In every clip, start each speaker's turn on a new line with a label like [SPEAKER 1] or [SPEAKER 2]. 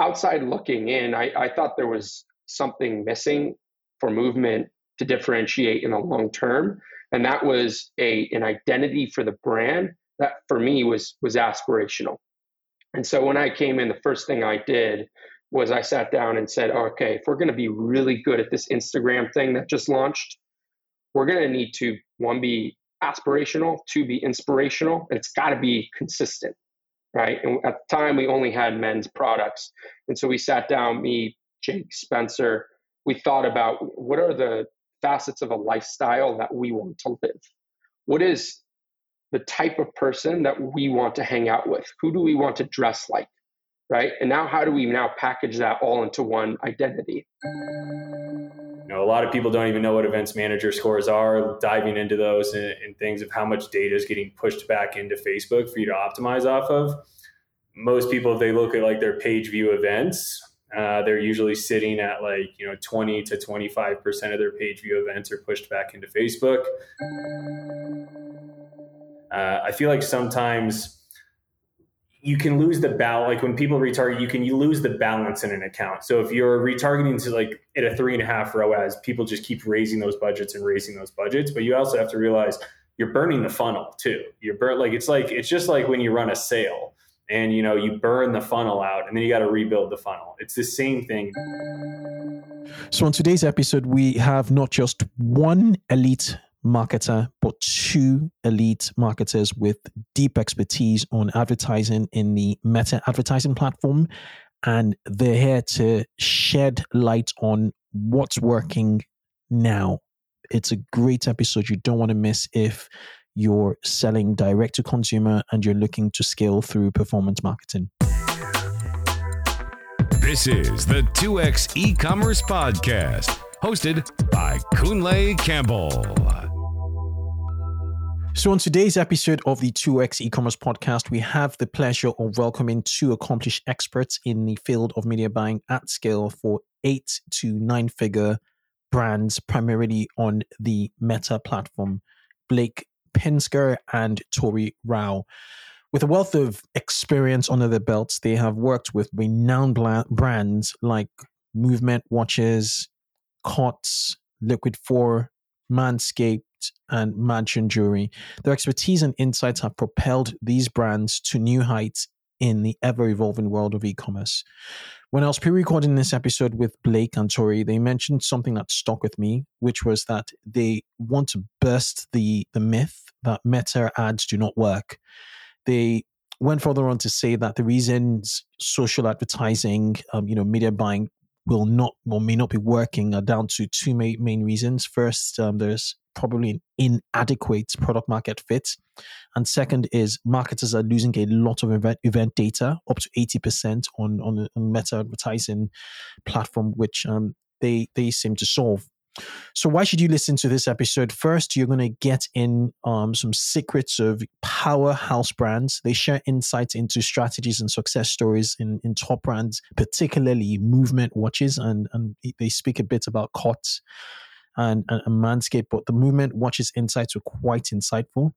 [SPEAKER 1] outside looking in, I, I thought there was something missing for movement to differentiate in the long term. And that was a an identity for the brand that for me was was aspirational. And so when I came in, the first thing I did was I sat down and said, okay, if we're going to be really good at this Instagram thing that just launched, we're going to need to one be aspirational, two be inspirational, and it's got to be consistent, right? And at the time, we only had men's products, and so we sat down, me, Jake, Spencer. We thought about what are the facets of a lifestyle that we want to live. What is the type of person that we want to hang out with? Who do we want to dress like? Right. And now, how do we now package that all into one identity?
[SPEAKER 2] You know, a lot of people don't even know what events manager scores are, diving into those and, and things of how much data is getting pushed back into Facebook for you to optimize off of. Most people, if they look at like their page view events, uh, they're usually sitting at like you know 20 to 25 percent of their page view events are pushed back into Facebook. Uh, I feel like sometimes you can lose the balance. Like when people retarget, you can you lose the balance in an account. So if you're retargeting to like at a three and a half ROAS, people just keep raising those budgets and raising those budgets. But you also have to realize you're burning the funnel too. You're burn like it's like it's just like when you run a sale and you know you burn the funnel out and then you got to rebuild the funnel. It's the same thing.
[SPEAKER 3] So on today's episode, we have not just one elite marketer, but two elite marketers with deep expertise on advertising in the meta advertising platform. And they're here to shed light on what's working now. It's a great episode you don't want to miss if you're selling direct to consumer and you're looking to scale through performance marketing.
[SPEAKER 4] This is the 2x e commerce podcast, hosted by Kunle Campbell.
[SPEAKER 3] So, on today's episode of the 2x e-commerce podcast, we have the pleasure of welcoming two accomplished experts in the field of media buying at scale for eight to nine figure brands, primarily on the Meta platform. Blake Pinsker and Torii Rowe. With a wealth of experience under their belts, they have worked with renowned brands like Movement Watches, Cuts, Liquid IV, Manscaped, and MANSSION Jewelry. Their expertise and insights have propelled these brands to new heights in the ever evolving world of e commerce. When I was pre recording this episode with Blake and Torii, they mentioned something that stuck with me, which was that they want to burst the, the myth that meta ads do not work. They went further on to say that the reasons social advertising, um, you know, media buying will not or may not be working are down to two main, main reasons. First, um, there's probably an inadequate product market fit. And second is marketers are losing a lot of event, event data, up to 80% on, on, on meta advertising platform, which um, they, they seem to solve. So why should you listen to this episode? First, you're going to get in um, some secrets of powerhouse brands. They share insights into strategies and success stories in, in top brands, particularly movement watches, and, and they speak a bit about Cuts and, and, Manscaped, but the movement watches insights were quite insightful.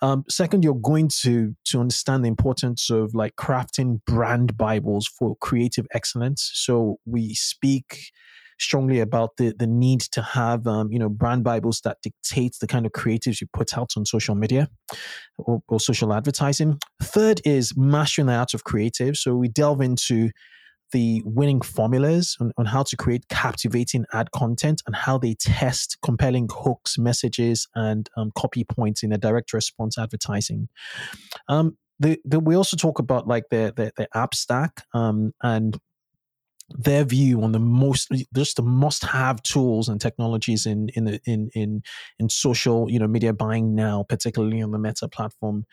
[SPEAKER 3] Um, second, you're going to to understand the importance of like crafting brand bibles for creative excellence. So we speak strongly about the the need to have um, you know brand bibles that dictate the kind of creatives you put out on social media or, or social advertising. Third is mastering the art of creative. So we delve into the winning formulas on, on, how to create captivating ad content and how they test compelling hooks, messages, and um, copy points in a direct response advertising. Um, the, the, we also talk about like the the, the app stack um, and their view on the most just the must have tools and technologies in in in in in social you know media buying now particularly on the meta platform.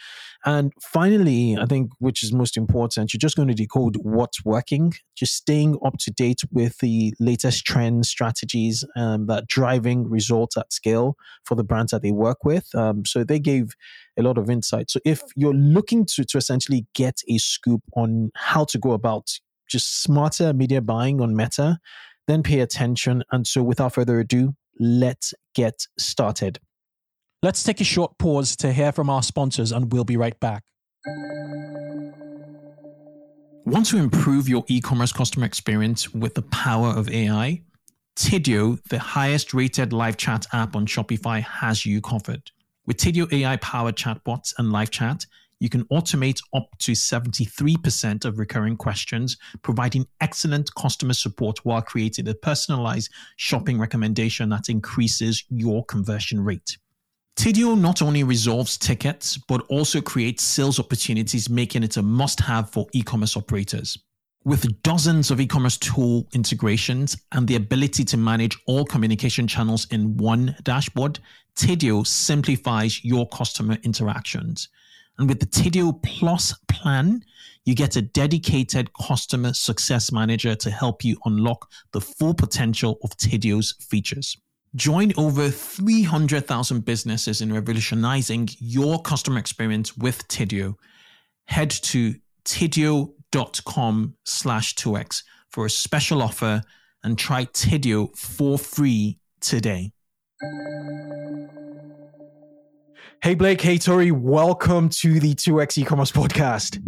[SPEAKER 3] And finally i think which is most important you're just going to decode what's working. Just staying up to date with the latest trends strategies um, that driving results at scale for the brands that they work with. Um, so they gave a lot of insight. So if you're looking to to essentially get a scoop on how to go about just smarter media buying on Meta, then pay attention. And so, without further ado, let's get started. Let's take a short pause to hear from our sponsors, and we'll be right back. Want to improve your e commerce customer experience with the power of AI? Tidio, the highest rated live chat app on Shopify, has you covered. With Tidio AI powered chatbots and live chat, you can automate up to 73% of recurring questions, providing excellent customer support while creating a personalized shopping recommendation that increases your conversion rate. Tidio not only resolves tickets, but also creates sales opportunities, making it a must have for e commerce operators. With dozens of e commerce tool integrations and the ability to manage all communication channels in one dashboard, Tidio simplifies your customer interactions. And with the Tidio Plus plan, you get a dedicated customer success manager to help you unlock the full potential of Tidio's features. Join over 300,000 businesses in revolutionizing your customer experience with Tidio. Head to tidio.com slash 2x for a special offer and try Tidio for free today. Hey, Blake. Hey, Torii. Welcome to the 2x e-commerce podcast.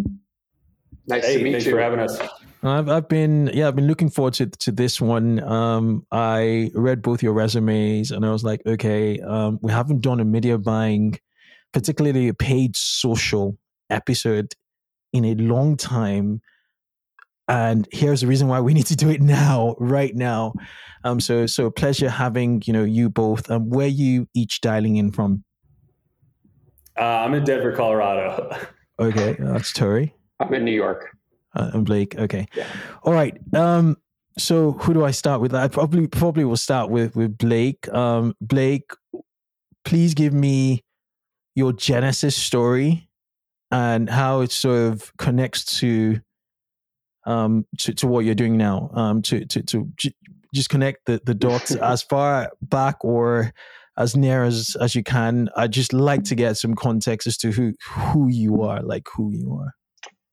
[SPEAKER 1] Nice
[SPEAKER 2] hey,
[SPEAKER 1] to meet you.
[SPEAKER 2] thanks
[SPEAKER 1] you.
[SPEAKER 2] for having us.
[SPEAKER 3] I've, I've been yeah I've been looking forward to to this one. Um, I read both your resumes and I was like, okay, um, we haven't done a media buying, particularly a paid social episode in a long time. And here's the reason why we need to do it now, right now. Um, so so a pleasure having you know you both. Um, where you each dialing in from?
[SPEAKER 2] Uh, I'm in Denver, Colorado.
[SPEAKER 3] Okay, that's Torii.
[SPEAKER 1] I'm in New York.
[SPEAKER 3] Uh, and Blake. Okay.
[SPEAKER 1] Yeah.
[SPEAKER 3] All right. Um, so who do I start with? I probably probably will start with with Blake. Um, Blake, please give me your genesis story and how it sort of connects to um to, to what you're doing now. Um, to to to j- just connect the the dots as far back or as near as as you can. I'd just like to get some context as to who who you are, like who you are.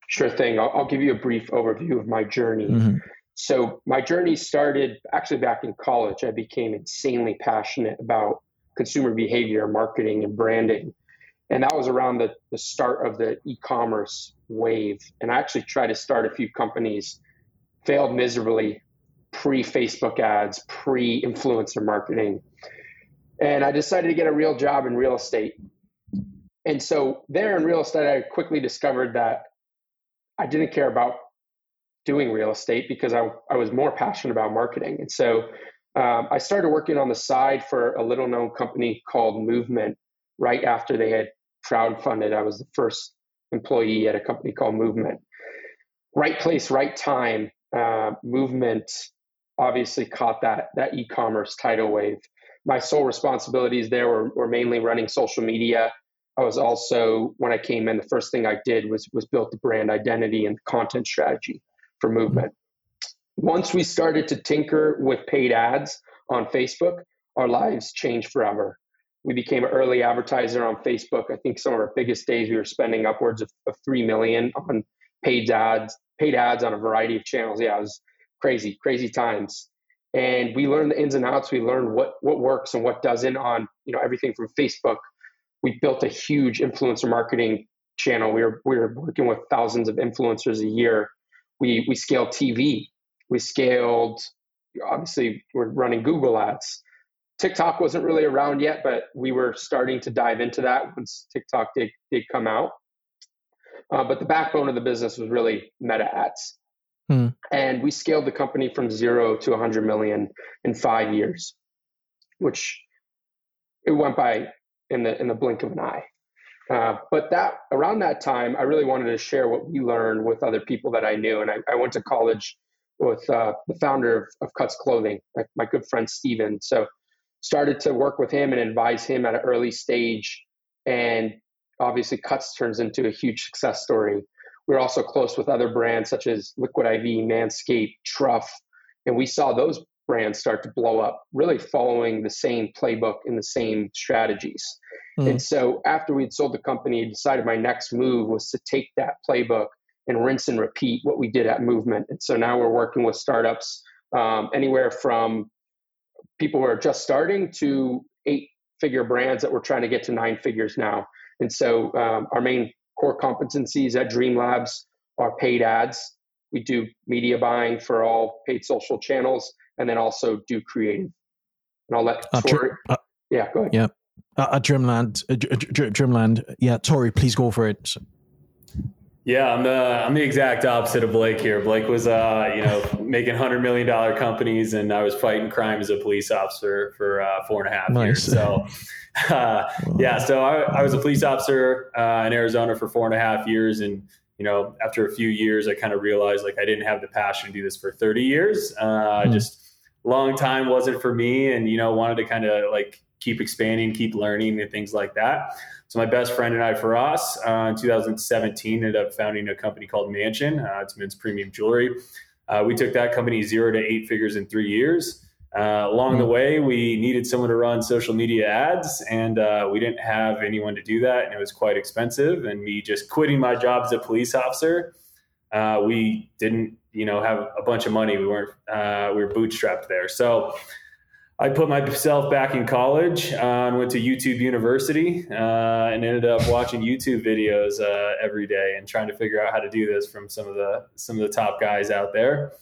[SPEAKER 1] Sure thing. I'll, I'll give you a brief overview of my journey.
[SPEAKER 3] Mhm.
[SPEAKER 1] So, my journey started actually back in college. I became insanely passionate about consumer behavior, marketing, and branding. And that was around the, the start of the e commerce wave. And I actually tried to start a few companies, failed miserably pre Facebook ads, pre influencer marketing. And I decided to get a real job in real estate. And so, there in real estate, I quickly discovered that I didn't care about doing real estate because I, I was more passionate about marketing. And so um, I started working on the side for a little known company called Movement right after they had crowdfunded. I was the first employee at a company called Movement. Right place, right time. Uh, movement obviously caught that that e-commerce tidal wave. My sole responsibilities there were, were mainly running social media. I was also when I came in, the first thing I did was was built the brand identity and content strategy for Movement. Once we started to tinker with paid ads on Facebook, our lives changed forever. We became an early advertiser on Facebook. I think some of our biggest days we were spending upwards of, of three million on paid ads, paid ads on a variety of channels. Yeah, it was crazy, crazy times. And we learned the ins and outs. We learned what what works and what doesn't on you know everything from Facebook. We built a huge influencer marketing channel. We were we were working with thousands of influencers a year. We we scaled TV. We scaled. Obviously, we're running Google ads. TikTok wasn't really around yet, but we were starting to dive into that once TikTok did did come out. Uh, but the backbone of the business was really Meta ads,
[SPEAKER 3] Hmm.
[SPEAKER 1] and we scaled the company from zero to 100 million in five years, which it went by in the in the blink of an eye. Uh, but that around that time, I really wanted to share what we learned with other people that I knew, and I, I went to college with uh, the founder of, of Cuts Clothing, my, my good friend Steven. So started to work with him and advise him at an early stage, and obviously Cuts turns into a huge success story. We're also close with other brands such as Liquid IV, Manscaped, Truff, and we saw those brands start to blow up, really following the same playbook and the same strategies.
[SPEAKER 3] Mm.
[SPEAKER 1] And so after we'd sold the company, I decided my next move was to take that playbook and rinse and repeat what we did at Movement. And so now we're working with startups um, anywhere from people who are just starting to eight figure brands that we're trying to get to nine figures now. And so um, our main core competencies at Dream Labs are paid ads. We do media buying for all paid social channels, and then also do creative. And I'll let uh, Torii. Uh, yeah, go ahead.
[SPEAKER 3] Yeah, uh, at Dreamland, uh, Dreamland. Yeah, Torii, please go for it.
[SPEAKER 2] Yeah, I'm the I'm the exact opposite of Blake here. Blake was uh, you know making hundred million dollar companies, and I was fighting crime as a police officer for uh, four and a half nice. years. So, uh, yeah, so I, I, was a police officer uh, in Arizona for four and a half years, and you know after a few years, I kind of realized like I didn't have the passion to do this for thirty years. Mm. Just long time wasn't for me, and you know wanted to kind of like keep expanding, keep learning, and things like that. So my best friend and I, for us, uh, in 2017, ended up founding a company called MANSSION. Uh, it's men's premium jewelry. Uh, we took that company zero to eight figures in three years. Uh, along the hmm. way, we needed someone to run social media ads, and uh, we didn't have anyone to do that, and it was quite expensive. And me just quitting my job as a police officer, uh, we didn't, you know, have a bunch of money. We weren't, we were bootstrapped there. So I put myself back in college uh, and went to YouTube University uh, and ended up watching YouTube videos uh, every day and trying to figure out how to do this from some of the some of the top guys out there.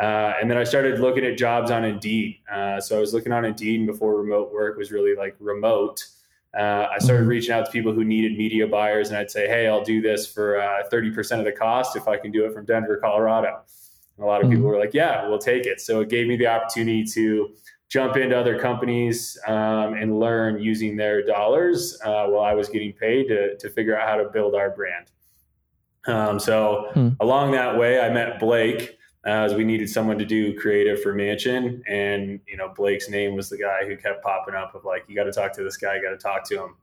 [SPEAKER 2] Uh, and then I started looking at jobs on Indeed. Uh, so I was looking on Indeed before remote work was really like remote. Uh, I started mm-hmm. reaching out to people who needed media buyers, and I'd say, "Hey, I'll do this for thirty percent of the cost if I can do it from Denver, Colorado." And a lot of mm-hmm. people were like, "Yeah, we'll take it." So it gave me the opportunity to jump into other companies um, and learn using their dollars uh, while I was getting paid to, to figure out how to build our brand. Um, so hmm. along that way, I met Blake uh, as we needed someone to do creative for MANSSION, and you know Blake's name was the guy who kept popping up of like, you got to talk to this guy, you got to talk to him.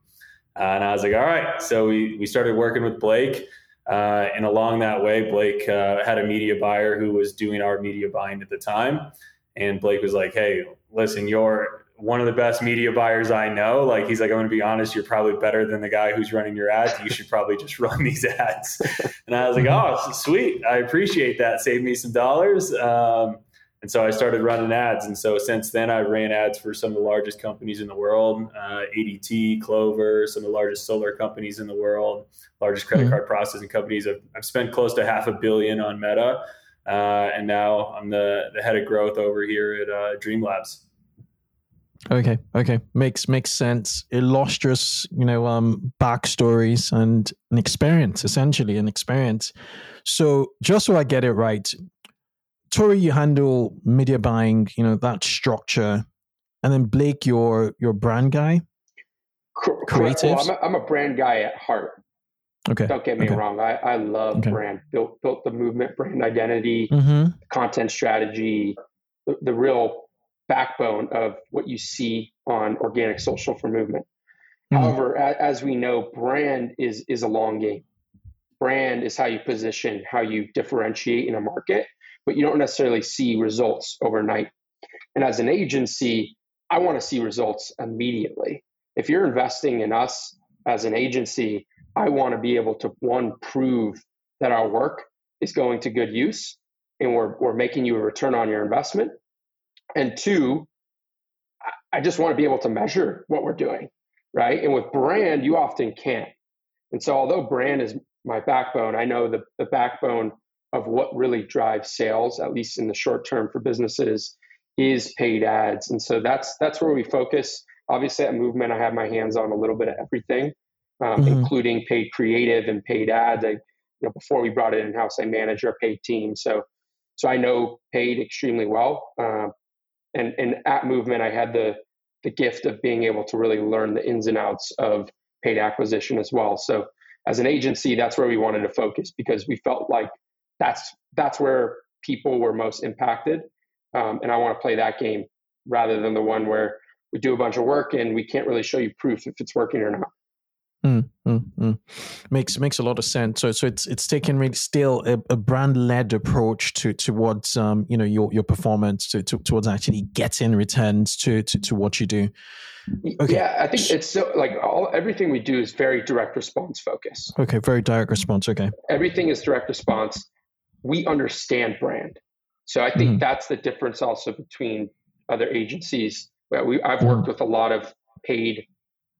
[SPEAKER 2] Uh, and I was like, all right. So we we started working with Blake. Uh, and along that way, Blake uh, had a media buyer who was doing our media buying at the time. And Blake was like, hey, listen, you're one of the best media buyers I know. Like, he's like, I'm going to be honest, you're probably better than the guy who's running your ads. You should probably just run these ads. And I was like, oh, sweet. I appreciate that. Save me some dollars. Um, and so I started running ads. And so since then, I ran ads for some of the largest companies in the world uh, ADT, Clover, some of the largest solar companies in the world, largest credit mm-hmm. card processing companies. I've, I've spent close to half a billion on Meta. Uh, and now I'm the, the head of growth over here at uh, Dream Labs.
[SPEAKER 3] Okay, okay, makes makes sense. Illustrious, you know, um, backstories and an experience, essentially an experience. So, just so I get it right, Torii, you handle media buying, you know, that structure, and then Blake, your your brand guy,
[SPEAKER 1] creative. Well, I'm, I'm, a brand guy at heart.
[SPEAKER 3] Okay.
[SPEAKER 1] Don't get me
[SPEAKER 3] okay.
[SPEAKER 1] wrong. I, I love okay. brand, built, built the movement, brand identity, mm-hmm. content strategy, the, the, real backbone of what you see on organic social for movement. Mm-hmm. However, as, as we know, brand is, is a long game. Brand is how you position, how you differentiate in a market, but you don't necessarily see results overnight. And as an agency, I want to see results immediately. If you're investing in us as an agency, I want to be able to one prove that our work is going to good use and we're, we're making you a return on your investment. And two, I just want to be able to measure what we're doing, right? And with brand, you often can't. And so, although brand is my backbone, I know the, the backbone of what really drives sales, at least in the short term for businesses, is paid ads. And so that's that's where we focus. Obviously, at Movement, I have my hands on a little bit of everything um, mm-hmm. including paid creative and paid ads. I, you know, before we brought it in house, I manage our paid team, so so I know paid extremely well. Uh, and and at Movement, I had the the gift of being able to really learn the ins and outs of paid acquisition as well. So as an agency, that's where we wanted to focus because we felt like that's that's where people were most impacted, um, and I want to play that game rather than the one where we do a bunch of work and we can't really show you proof if it's working or not.
[SPEAKER 3] Mm, mm, mm. Makes makes a lot of sense. So so it's it's taking really still a, a brand led approach to towards um you know your your performance to, to towards actually getting returns to, to to what you do.
[SPEAKER 1] Okay. Yeah, I think it's so like all everything we do is very direct response focus.
[SPEAKER 3] Okay, very direct response. Okay,
[SPEAKER 1] everything is direct response. We understand brand, so I think mm that's the difference also between other agencies. We I've worked mm with a lot of paid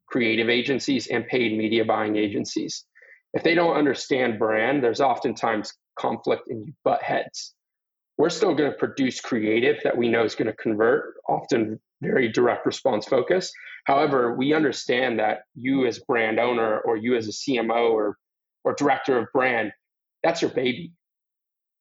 [SPEAKER 1] creative agencies and paid media buying agencies. If they don't understand brand, there's oftentimes conflict and you butt heads. We're still going to produce creative that we know is going to convert, often very direct response focus. However, we understand that you as brand owner or you as a CMO or or director of brand, that's your baby.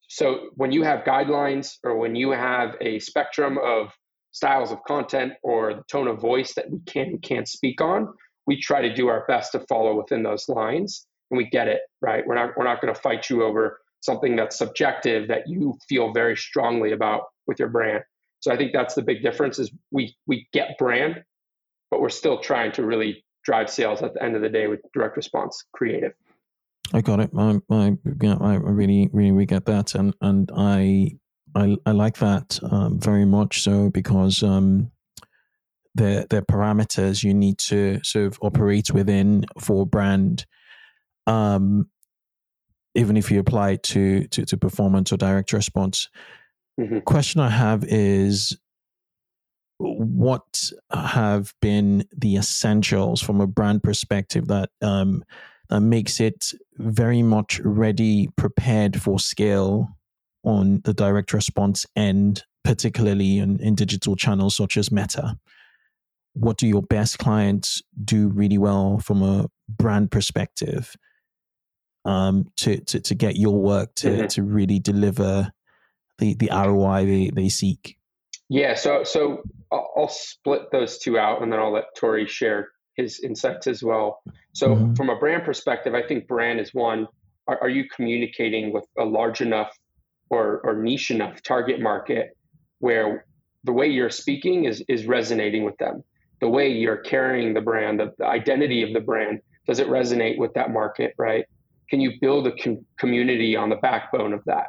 [SPEAKER 1] So when you have guidelines or when you have a spectrum of styles of content or the tone of voice that we can and can't speak on, we try to do our best to follow within those lines and we get it, right? We're not we're not going to fight you over something that's subjective that you feel very strongly about with your brand. So I think that's the big difference is we we get brand, but we're still trying to really drive sales at the end of the day with direct response creative.
[SPEAKER 3] I got it. I, I, I really, really, get that, and and I, I, I like that um, very much so because um, the the parameters you need to sort of operate within for brand, um, even if you apply it to to, to performance or direct response. Mm-hmm. Question I have is what have been the essentials from a brand perspective that um, that makes it very much ready, prepared for scale on the direct response end, particularly in, in digital channels such as Meta? What do your best clients do really well from a brand perspective um, to, to, to get your work to, mm-hmm. to really deliver the, the ROI they, they seek?
[SPEAKER 1] Yeah, so so I'll, split those two out, and then I'll let Torii share his insights as well. So, mm-hmm. from a brand perspective, I think brand is one. Are, are, you communicating with a large enough or, or niche enough target market where the way you're speaking is is resonating with them? The way you're carrying the brand, the, the identity of the brand, does it resonate with that market? Right? Can you build a com- community on the backbone of that?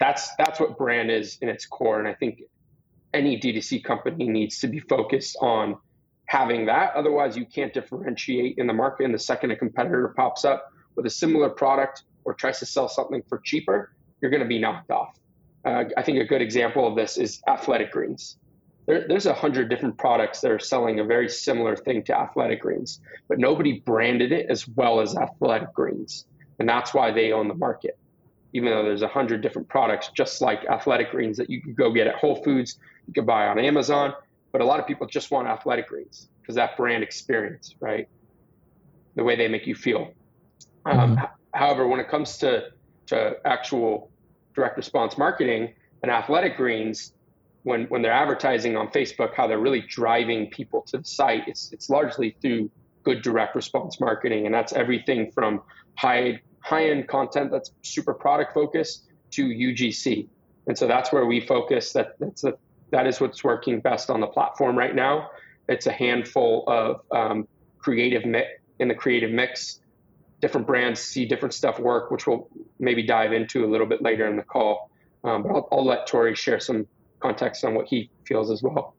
[SPEAKER 1] That's that's what brand is in its core, and I think any D2C company needs to be focused on having that. Otherwise, you can't differentiate in the market. And the second a competitor pops up with a similar product or tries to sell something for cheaper, you're going to be knocked off. Uh, I think a good example of this is athletic greens. There, there's a hundred different products that are selling a very similar thing to athletic greens, but nobody branded it as well as athletic greens. And that's why they own the market. Even though there's a hundred different products, just like athletic greens that you could go get at Whole Foods, you could buy on Amazon, but a lot of people just want athletic greens because that brand experience, right? The way they make you feel. Um, mm-hmm. however, when it comes to to actual direct response marketing and athletic greens, when when they're advertising on Facebook, how they're really driving people to the site, it's it's largely through good direct response marketing, and that's everything from high high end content that's super product focused to UGC, and so that's where we focus. That that's a that is what's working best on the platform right now. It's a handful of um, creative mix in the creative mix. Different brands see different stuff work, which we'll maybe dive into a little bit later in the call. Um, but I'll, I'll let Torii share some context on what he feels as well.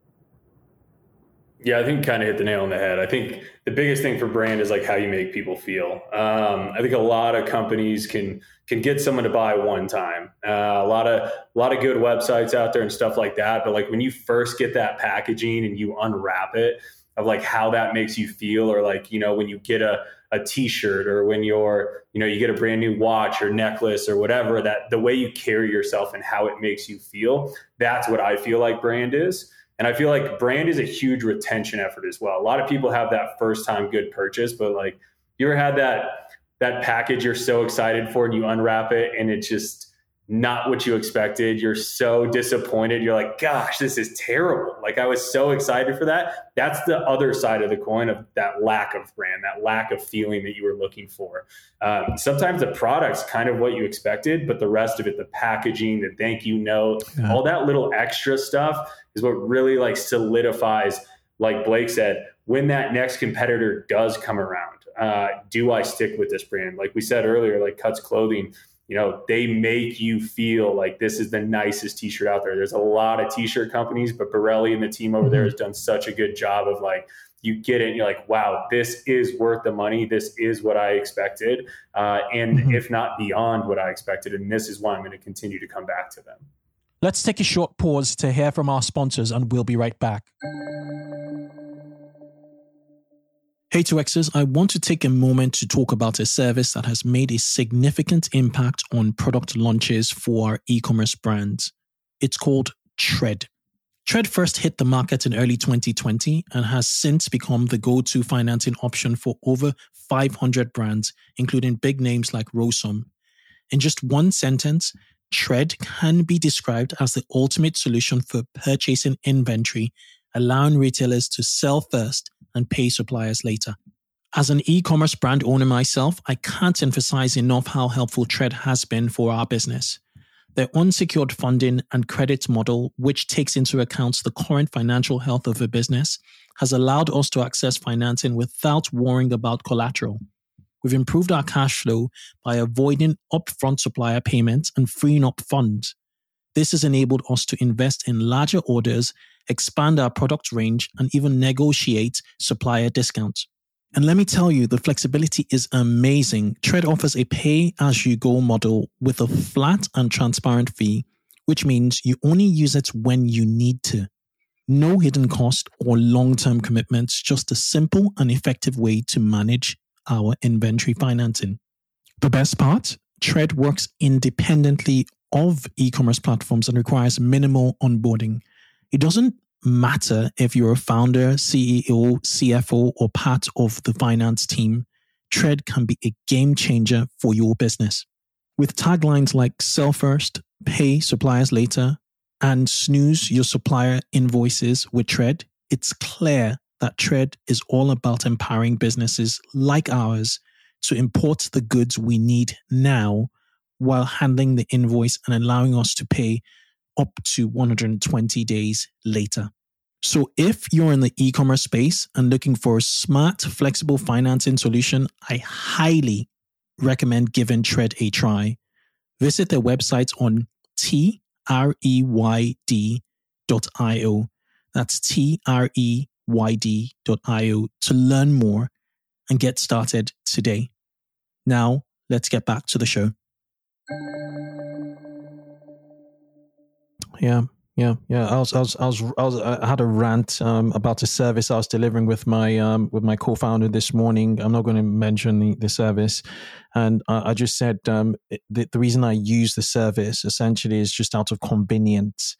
[SPEAKER 2] Yeah, I think kind of hit the nail on the head. I think the biggest thing for brand is like how you make people feel. Um, I think a lot of companies can can get someone to buy one time. Uh, a lot of a lot of good websites out there and stuff like that. But like when you first get that packaging and you unwrap it, of like how that makes you feel, or like you know when you get a a t-shirt or when you're you know you get a brand new watch or necklace or whatever that the way you carry yourself and how it makes you feel that's what i feel like brand is and I feel like brand is a huge retention effort as well. A lot of people have that first time good purchase, but like you ever had that that package you're so excited for and you unwrap it and it's just not what you expected. You're so disappointed. You're like, gosh, this is terrible. Like I was so excited for that. That's the other side of the coin of that lack of brand, that lack of feeling that you were looking for. Um, sometimes the product's kind of what you expected, but the rest of it, the packaging, the thank you note, yeah. all that little extra stuff is what really like solidifies, like Blake said, when that next competitor does come around. Uh, do I stick with this brand? Like we said earlier, like Cuts Clothing, you know, they make you feel like this is the nicest t-shirt out there. There's a lot of t-shirt companies, but Borelli and the team over there mm-hmm. has done such a good job of like, you get it and you're like, wow, this is worth the money. This is what I expected. Uh, and mm-hmm. if not beyond what I expected. And this is why I'm going to continue to come back to them.
[SPEAKER 3] Let's take a short pause to hear from our sponsors, and we'll be right back. Hey 2Xers, I want to take a moment to talk about a service that has made a significant impact on product launches for our e commerce brands. It's called Treyd. Treyd first hit the market in early 2020 and has since become the go to financing option for over 500 brands, including big names like Rosum. In just one sentence, Treyd can be described as the ultimate solution for purchasing inventory, allowing retailers to sell first and pay suppliers later. As an e commerce brand owner myself, I can't emphasize enough how helpful Treyd has been for our business. Their unsecured funding and credit model, which takes into account the current financial health of a business, has allowed us to access financing without worrying about collateral. We've improved our cash flow by avoiding upfront supplier payments and freeing up funds. This has enabled us to invest in larger orders expand our product range, and even negotiate supplier discounts. And let me tell you, the flexibility is amazing. Treyd offers a pay as you go model with a flat and transparent fee, which means you only use it when you need to. No hidden cost or long term commitments, just a simple and effective way to manage our inventory financing. The best part Treyd works independently of e commerce platforms and requires minimal onboarding. It doesn't matter if you're a founder, CEO, CFO, or part of the finance team. Treyd can be a game changer for your business. With taglines like sell first, pay suppliers later, and snooze your supplier invoices with Treyd, it's clear that Treyd is all about empowering businesses like ours to import the goods we need now while handling the invoice and allowing us to pay up to 120 days later. So if you're in the e-commerce space and looking for a smart, flexible financing solution, I highly recommend giving Treyd a try. Visit their website on treyd.io. That's treyd.io to learn more and get started today. Now, let's get back to the show. Yeah, yeah, yeah. I was, I was, I was, I, was, I had a rant um, about a service I was delivering with my um, with my co-founder this morning. I'm not going to mention the, the service, and I, I just said um, the, the reason I use the service essentially is just out of convenience,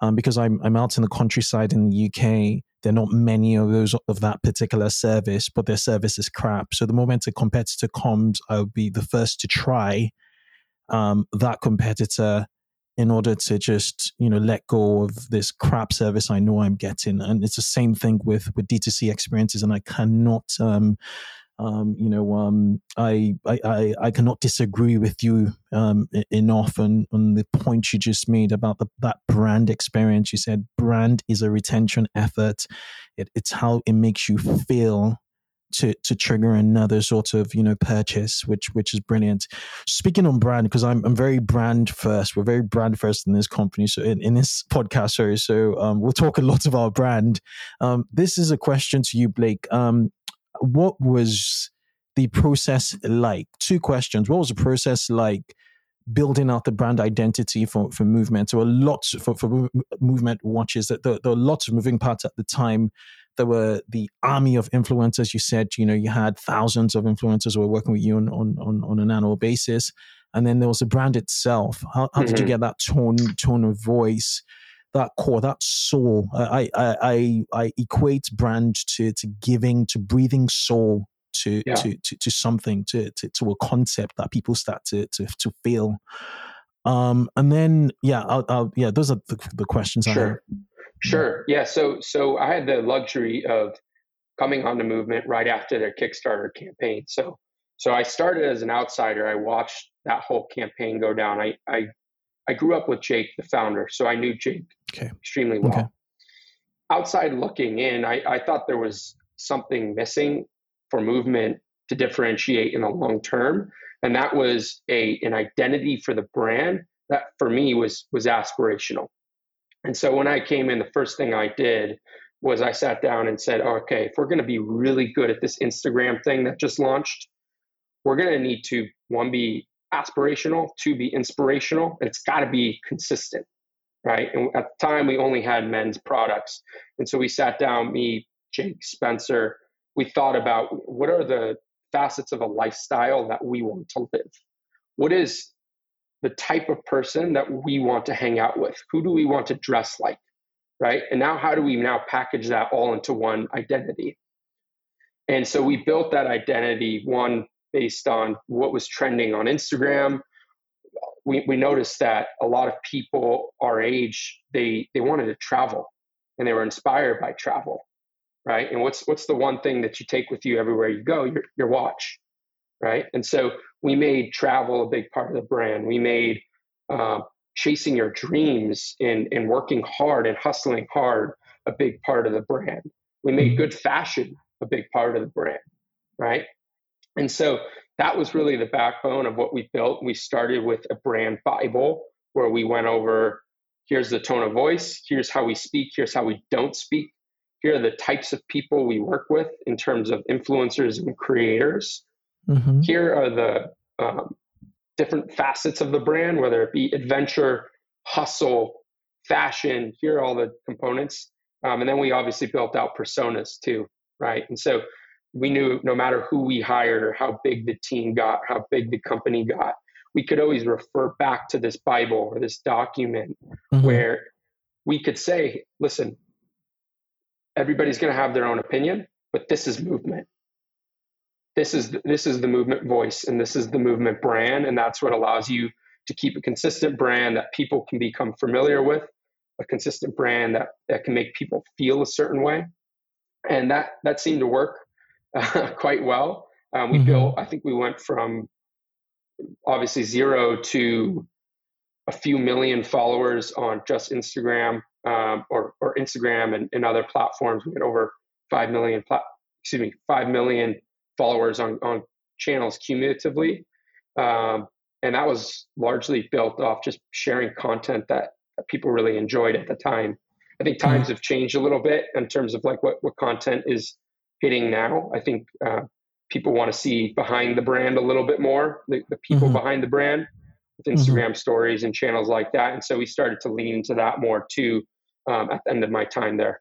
[SPEAKER 3] um, because I'm I'm out in the countryside in the UK. There are not many of those of that particular service, but their service is crap. So the moment a competitor comes, I'll be the first to try um, that competitor in order to just you know let go of this crap service I know I'm getting. And it's the same thing with with D2C experiences, and I cannot. Um, um, you know, um, I, I, I cannot disagree with you um, enough on, on the point you just made about the, that brand experience. You said brand is a retention effort. It, it's how it makes you feel to to trigger another sort of you know purchase, which which is brilliant. Speaking on brand, because I'm I'm very brand first. We're very brand first in this company. So in, in this podcast, sorry. So um, we'll talk a lot of our brand. Um, this is a question to you, Blake. Um, what was the process like? Two questions. What was the process like? building out the brand identity for, for movement. So a lot for, for movement watches that there, there were lots of moving parts at the time there were the army of influencers. You said, you know, you had thousands of influencers who were working with you on, on, on, on an annual basis. And then there was the brand itself. How, how mm-hmm. did you mm-hmm. get that tone, tone of voice, that core, that soul? I, I, I, I equate brand to, to giving, to breathing soul to, yeah. to, to, to something, to, to, to a concept that people start to, to, to feel. Um, and then, yeah, I'll, I'll, yeah, those are the, the questions sure.
[SPEAKER 1] Sure. Yeah. So so I had the luxury of coming on the movement right after their Kickstarter campaign. So so I started as an outsider. I watched that whole campaign go down. I I, I grew up with Jake, the founder, so I knew Jake okay. extremely well. Okay. Outside looking in, I, I thought there was something missing for movement to differentiate in the long term. And that was a an identity for the brand that for me was was aspirational. And so when I came in, the first thing I did was I sat down and said, okay, if we're going to be really good at this Instagram thing that just launched, we're going to need to one be aspirational, two be inspirational, and it's got to be consistent, right? And at the time, we only had men's products, and so we sat down, me, Jake, Spencer, we thought about what are the facets of a lifestyle that we want to live? What is the type of person that we want to hang out with? Who do we want to dress like? Right. And now, how do we now package that all into one identity? And so we built that identity, one based on what was trending on Instagram. We, we noticed that a lot of people our age, they, they wanted to travel and they were inspired by travel right? And what's what's the one thing that you take with you everywhere you go? Your your watch, right? And so we made travel a big part of the brand. We made uh, chasing your dreams and and working hard and hustling hard a big part of the brand. We made mm-hmm. good fashion a big part of the brand, right? And so that was really the backbone of what we built. We started with a brand Bible where we went over here's the tone of voice, here's how we speak, here's how we don't speak, here are the types of people we work with in terms of influencers and creators. Mm-hmm. Here are the um, different facets of the brand, whether it be adventure, hustle, fashion. Here are all the components. Um, and then we obviously built out personas too, right? And so we knew no matter who we hired or how big the team got, how big the company got, we could always refer back to this Bible or this document mm-hmm. where we could say, listen, everybody's going to have their own opinion, but this is movement. This is this is the movement voice, and this is the movement brand, and that's what allows you to keep a consistent brand that people can become familiar with, a consistent brand that that can make people feel a certain way, and that that seemed to work uh, quite well. Um, we mm-hmm. built, I think we went from obviously zero to a few million followers on just Instagram um, or, or Instagram and, and, other platforms. We had over 5 million, pla- excuse me, 5 million followers on, on channels cumulatively. Um, and that was largely built off just sharing content that, that people really enjoyed at the time. I think times mm-hmm. have changed a little bit in terms of like what, what content is hitting now. I think uh, people want to see behind the brand a little bit more, the, the people mm-hmm. behind the brand with mm-hmm. Instagram mm-hmm. stories and channels like that. And so we started to lean into that more too um, at the end of my time there.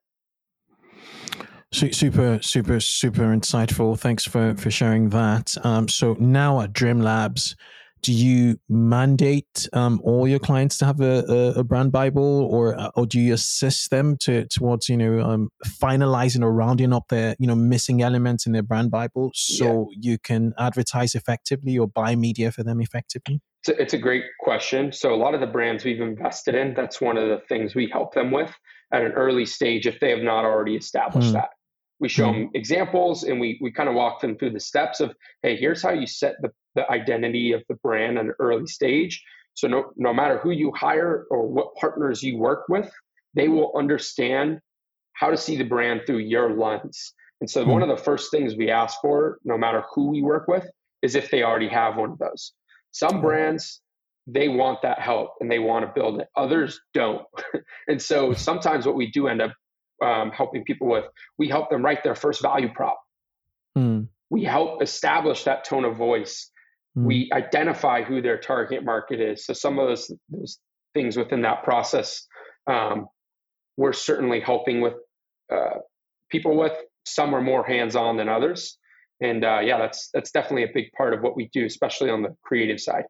[SPEAKER 3] Super, super, super insightful. Thanks for for sharing that. Um, so now at Dream Labs, do you mandate um, all your clients to have a, a, a, brand bible, or uh, or do you assist them to towards you know um, finalizing or rounding up their you know missing elements in their brand bible, so yeah. you can advertise effectively or buy media for them effectively?
[SPEAKER 1] It's a, it's a great question. So a lot of the brands we've invested in, that's one of the things we help them with at an early stage if they have not already established mm. that. We show mm. them examples and we we kind of walk them through the steps of, hey, here's how you set the, the identity of the brand at an early stage. So no no matter who you hire or what partners you work with, they will understand how to see the brand through your lens. And so mm. one of the first things we ask for, no matter who we work with, is if they already have one of those. Some brands, they want that help and they want to build it. Others don't. and so sometimes what we do end up um, helping people with, we help them write their first value prop. Mm. We help establish that tone of voice. Mm. We identify who their target market is. So some of those, those things within that process, um, we're certainly helping with uh, people with. Some are more hands-on than others and uh, yeah, that's that's definitely a big part of what we do, especially on the creative side.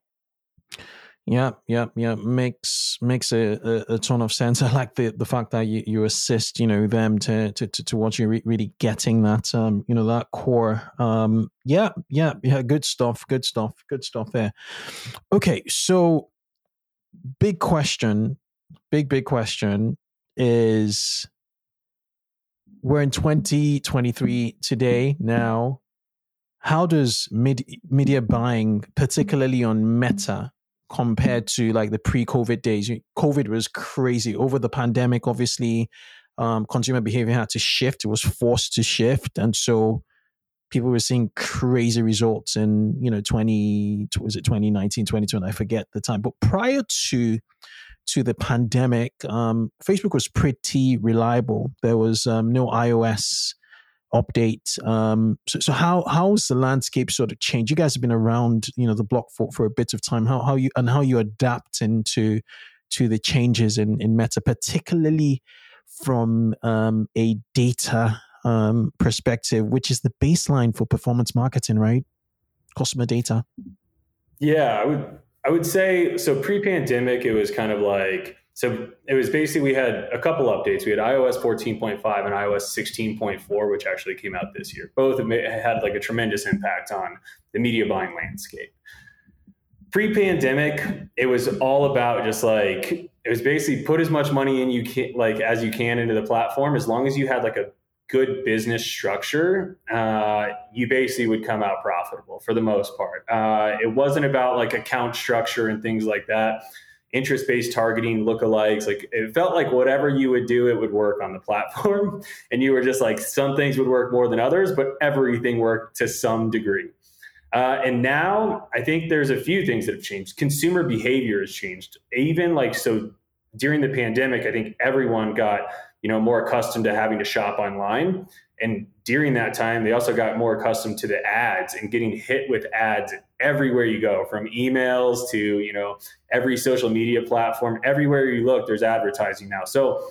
[SPEAKER 3] Yeah, yeah, yeah. Makes makes a, a, a, ton of sense. I like the, the fact that you, you assist, you know, them to to to, to what you're re- really getting that um, you know, that core. Um, yeah, yeah, yeah. Good stuff. Good stuff. Good stuff there. Okay, so big question, big big question is we're in 2023 today now how does media buying, particularly on Meta, compared to like the pre-COVID days? COVID was crazy. Over the pandemic, obviously, um, consumer behavior had to shift. It was forced to shift, and so people were seeing crazy results in you know 20 was it 2019 2020 i forget the time but prior to to the pandemic um, facebook was pretty reliable there was um, no ios update. Um, so, so how how's the landscape sort of changed? You guys have been around, you know, the block for, for a bit of time. How how you and how you adapt into to the changes in in Meta, particularly from um, a data um, perspective, which is the baseline for performance marketing, right? Customer data.
[SPEAKER 2] Yeah, I would I would say so pre-pandemic it was kind of like so it was basically we had a couple updates. We had iOS 14.5 and iOS 16.4, which actually came out this year. Both had like a tremendous impact on the media buying landscape. Pre-pandemic, it was all about just like it was basically put as much money in you can like as you can into the platform as long as you had like a good business structure, uh, you basically would come out profitable for the most part. Uh, it wasn't about like account structure and things like that. Interest based targeting, lookalikes, like it felt like whatever you would do, it would work on the platform. And you were just like, some things would work more than others, but everything worked to some degree. Uh, and now I think there's a few things that have changed. Consumer behavior has changed. Even like so during the pandemic, I think everyone got you know more accustomed to having to shop online and during that time they also got more accustomed to the ads and getting hit with ads everywhere you go from emails to you know every social media platform everywhere you look there's advertising now. So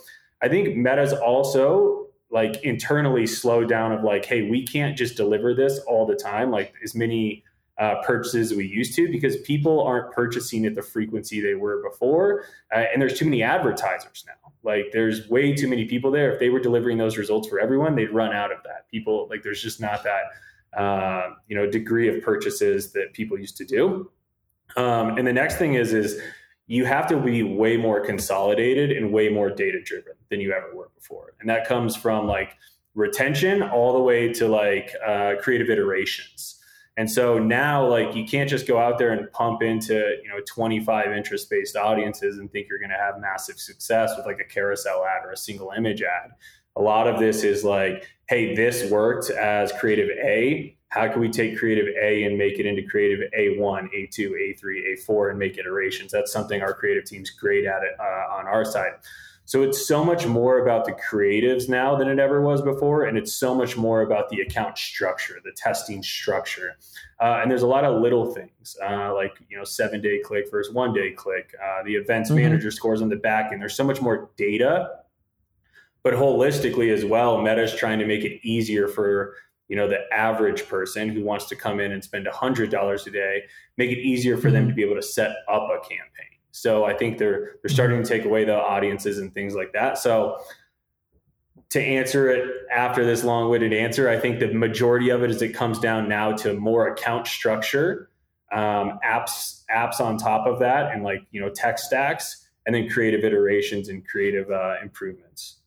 [SPEAKER 2] i think meta's also like internally slowed down of like hey we can't just deliver this all the time. Like as many uh, purchases we used to because people aren't purchasing at the frequency they were before uh, and there's too many advertisers now like there's way too many people there. If they were delivering those results for everyone, they'd run out of that. People like there's just not that uh, you know degree of purchases that people used to do. Um, and the next thing is is you have to be way more consolidated and way more data driven than you ever were before, and that comes from like retention all the way to like uh, creative iterations. And so now, like, you can't just go out there and pump into, you know, 25 interest based audiences and think you're going to have massive success with like a carousel ad or a single image ad. A lot of this is like, hey, this worked as creative A. How can we take creative A and make it into creative A1, A2, A3, A4 and make iterations? That's something our creative team's great at it uh, on our side. So it's so much more about the creatives now than it ever was before. And it's so much more about the account structure, the testing structure. Uh, and there's a lot of little things uh, like, you know, seven day click versus one day click, uh, the events mm-hmm. manager scores on the back end. There's so much more data, but holistically as well, Meta's trying to make it easier for you know the average person who wants to come in and spend $100 a day make it easier for them mm-hmm. to be able to set up a campaign so I think they're they're starting to take away the audiences and things like that. So to answer it after this long-winded answer, I think the majority of it is it comes down now to more account structure, um, apps apps on top of that, and like you know tech stacks, and then creative iterations and creative uh, improvements.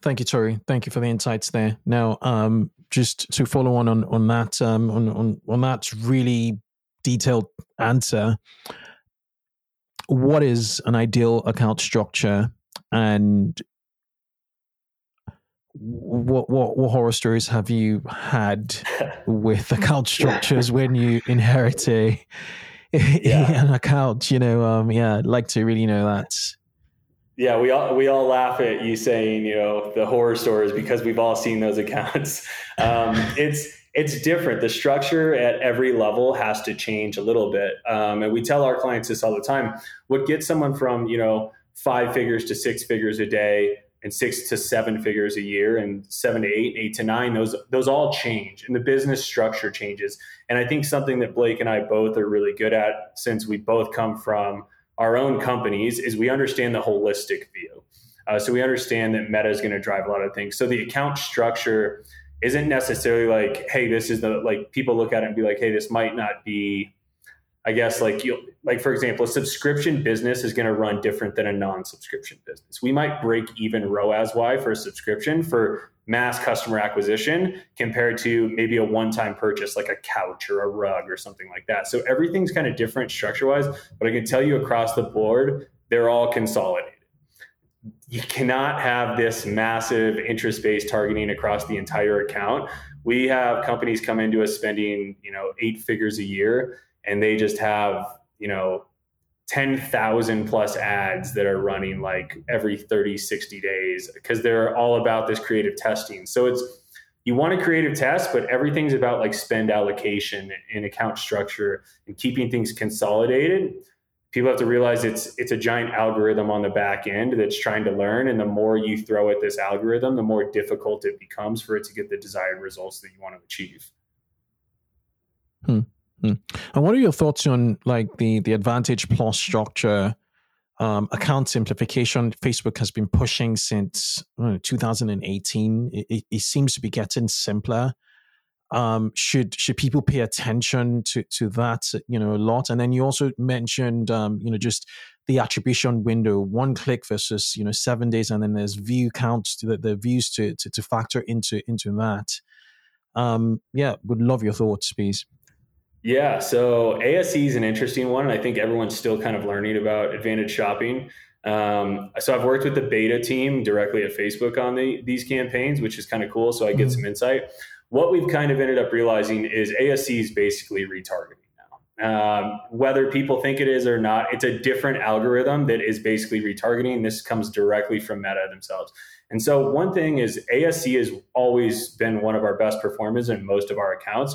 [SPEAKER 3] Thank you, Torii. Thank you for the insights there. Now, um, just to follow on on on that um, on, on on that really detailed answer, what is an ideal account structure and what what what horror stories have you had with account structures when you inherit a yeah. an account you know um yeah i'd like to really know that
[SPEAKER 2] yeah we all we all laugh at you saying you know the horror stories because we've all seen those accounts um it's it's different. The structure at every level has to change a little bit. Um, and we tell our clients this all the time. What gets someone from, you know, five figures to six figures a day and six to seven figures a year and seven to eight, eight to nine, those those all change and the business structure changes. And I think something that Blake and I both are really good at since we both come from our own companies is we understand the holistic view. Uh, so we understand that meta is going to drive a lot of things. So the account structure isn't necessarily like, hey, this is the like people look at it and be like, hey, this might not be. I guess like you like for example, a subscription business is going to run different than a non-subscription business. We might break even ROAS Y for a subscription for mass customer acquisition compared to maybe a one-time purchase like a couch or a rug or something like that. So everything's kind of different structure-wise, but I can tell you across the board, they're all consolidated you cannot have this massive interest based targeting across the entire account. We have companies come into us spending, you know, eight figures a year and they just have, you know, 10,000 plus ads that are running like every 30, 60 days because they're all about this creative testing. So it's, you want a creative test, but everything's about like spend allocation and account structure and keeping things consolidated people have to realize it's it's a giant algorithm on the back end that's trying to learn. And the more you throw at this algorithm the more difficult it becomes for it to get the desired results that you want to achieve.
[SPEAKER 3] Hmm. Hmm. and what are your thoughts on like the the advantage plus structure? Um, account simplification facebook has been pushing since know, 2018 it, it, it seems to be getting simpler um, should should people pay attention to to that you know a lot and then you also mentioned um, you know just the attribution window one click versus you know seven days and then there's view counts to the, the views to, to, to factor into into that um yeah would love your thoughts please
[SPEAKER 2] yeah so ASC is an interesting one and i think everyone's still kind of learning about advantage shopping um, so I've worked with the beta team directly at Facebook on the, these campaigns, which is kind of cool. So I get mm-hmm. some insight what we've kind of ended up realizing is ASC is basically retargeting now. Um, whether people think it is or not, it's a different algorithm that is basically retargeting. This comes directly from Meta themselves. And so, one thing is ASC has always been one of our best performers in most of our accounts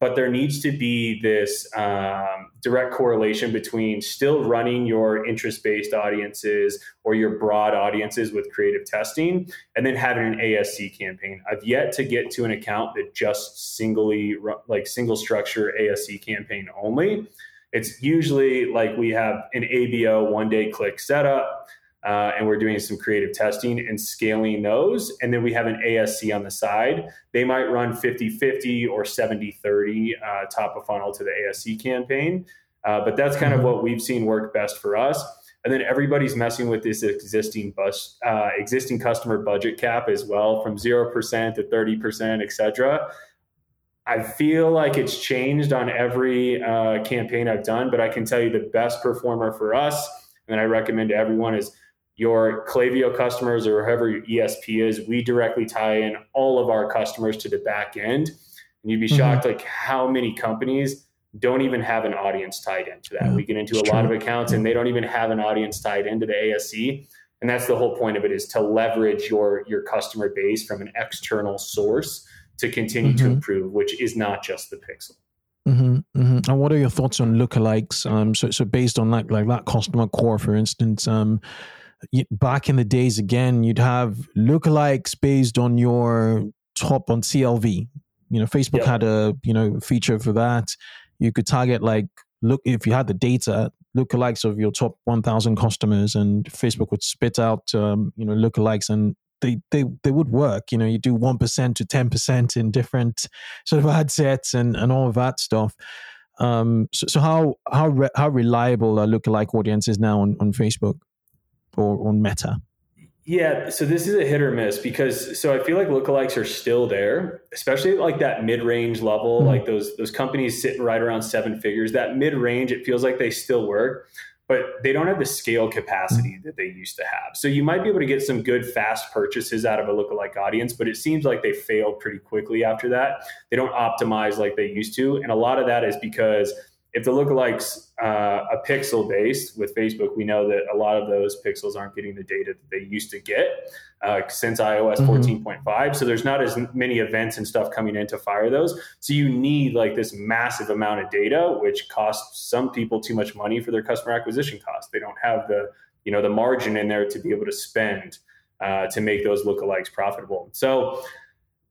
[SPEAKER 2] but there needs to be this um, direct correlation between still running your interest based audiences or your broad audiences with creative testing and then having an ASC campaign. I've yet to get to an account that just singly, like single structure ASC campaign only. It's usually like we have an ABO one day click setup uh, and we're doing some creative testing and scaling those. And then we have an ASC on the side. They might run 50 50 or 70 30 uh, top of funnel to the ASC campaign. Uh, but that's kind of mm-hmm. what we've seen work best for us. And then everybody's messing with this existing bus, uh, existing customer budget cap as well, from zero percent to thirty percent, et cetera. I feel like it's changed on every uh, campaign I've done, but I can tell you the best performer for us, and I recommend to everyone is your Klaviyo customers or whoever your ESP is, we directly tie in all of our customers to the back end. And you'd be mm-hmm. shocked like how many companies don't even have an audience tied into that. Yeah, we get into a true. lot of accounts and they don't even have an audience tied into the ASC. And that's the whole point of it is to leverage your your customer base from an external source to continue mm-hmm. to improve, which is not just the pixel.
[SPEAKER 3] Mm-hmm, mm-hmm. And what are your thoughts on lookalikes? Um, so, so based on that, like that customer core, for instance, um, back in the days again you'd have lookalikes based on your top on clv you know facebook yep. had a you know feature for that. You could target like look if you had the data lookalikes of your top 1000 customers and facebook would spit out um, you know lookalikes and they, they they would work. You know you do 1% to 10% in different sort of ad sets and and all of that stuff. Um, so, so how how re- how reliable are lookalike audiences now on, on facebook or on Meta?
[SPEAKER 2] Yeah, so this is a hit or miss because so I feel like lookalikes are still there, especially like that mid-range level, mm-hmm. like those those companies sitting right around seven figures. That mid-range, it feels like they still work, but they don't have the scale capacity mm-hmm. that they used to have. So you might be able to get some good fast purchases out of a lookalike audience, but it seems like they failed pretty quickly after that. They don't optimize like they used to, and a lot of that is because if the lookalikes uh, a pixel based with Facebook, we know that a lot of those pixels aren't getting the data that they used to get uh, since iOS mm-hmm. 14.5. So there's not as many events and stuff coming in to fire those. So you need like this massive amount of data, which costs some people too much money for their customer acquisition costs. They don't have the you know the margin in there to be able to spend uh, to make those lookalikes profitable. So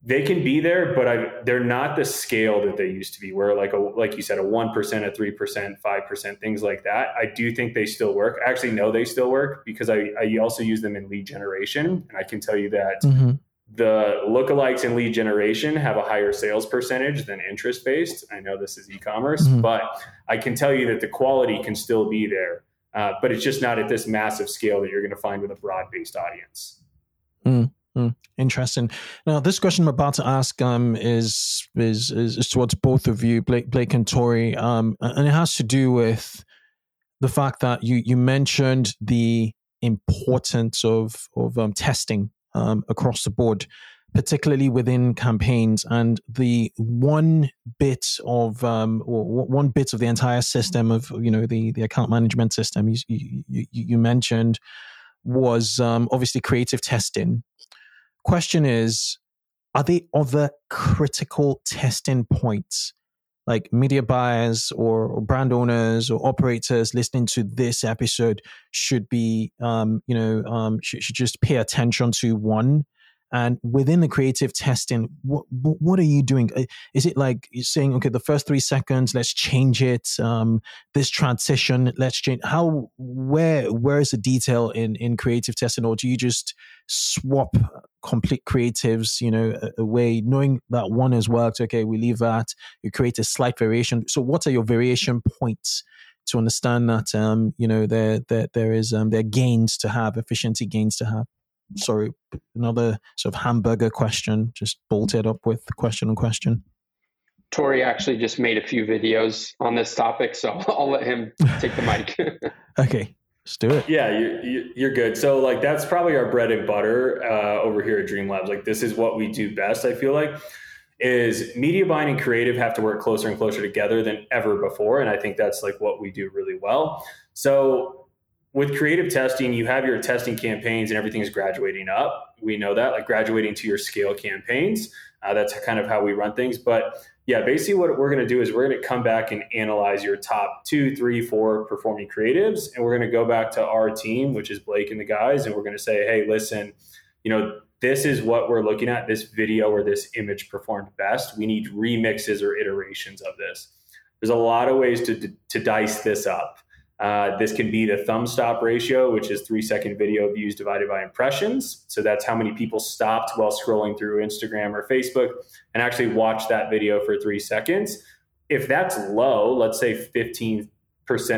[SPEAKER 2] they can be there, but I, they're not the scale that they used to be. Where like a like you said, a one percent, a three percent, five percent, things like that. I do think they still work. I actually know they still work because I, I also use them in lead generation, and I can tell you that mm-hmm. the lookalikes in lead generation have a higher sales percentage than interest based. I know this is e-commerce, mm-hmm. but I can tell you that the quality can still be there, uh, but it's just not at this massive scale that you're going to find with a broad based audience.
[SPEAKER 3] Mm. Mm, interesting. Now, this question I'm about to ask um, is, is, is is towards both of you, Blake, Blake and Torii, um, and it has to do with the fact that you you mentioned the importance of of um, testing um, across the board, particularly within campaigns, and the one bit of um, one bit of the entire system of you know the the account management system you you, you mentioned was um, obviously creative testing question is are there other critical testing points like media buyers or, or brand owners or operators listening to this episode should be, um, you know, um, should, should just pay attention to one and within the creative testing, what what are you doing? Is it like you're saying, okay, the first three seconds, let's change it. Um, this transition, let's change. How where where is the detail in in creative testing, or do you just swap complete creatives, you know, a way knowing that one has worked? Okay, we leave that. You create a slight variation. So, what are your variation points? To understand that, um, you know, there, there, there is, um, there are gains to have, efficiency gains to have sorry, another sort of hamburger question, just bolted up with question and question.
[SPEAKER 1] Torii actually just made a few videos on this topic, so I'll let him take the mic.
[SPEAKER 3] okay, let's do it.
[SPEAKER 2] Yeah, you, you're good. So, like, that's probably our bread and butter uh, over here at Dream Labs. Like, this is what we do best. I feel like is media buying and creative have to work closer and closer together than ever before, and I think that's like what we do really well. So, with creative testing, you have your testing campaigns and everything is graduating up. We know that, like graduating to your scale campaigns. Uh, that's kind of how we run things. But yeah, basically, what we're going to do is we're going to come back and analyze your top two, three, four performing creatives. And we're going to go back to our team, which is Blake and the guys, and we're going to say, hey, listen, you know, this is what we're looking at. This video or this image performed best. We need remixes or iterations of this. There's a lot of ways to, to dice this up. Uh, this can be the thumb stop ratio, which is three second video views divided by impressions. So that's how many people stopped while scrolling through Instagram or Facebook and actually watched that video for three seconds. If that's low, let's say 15%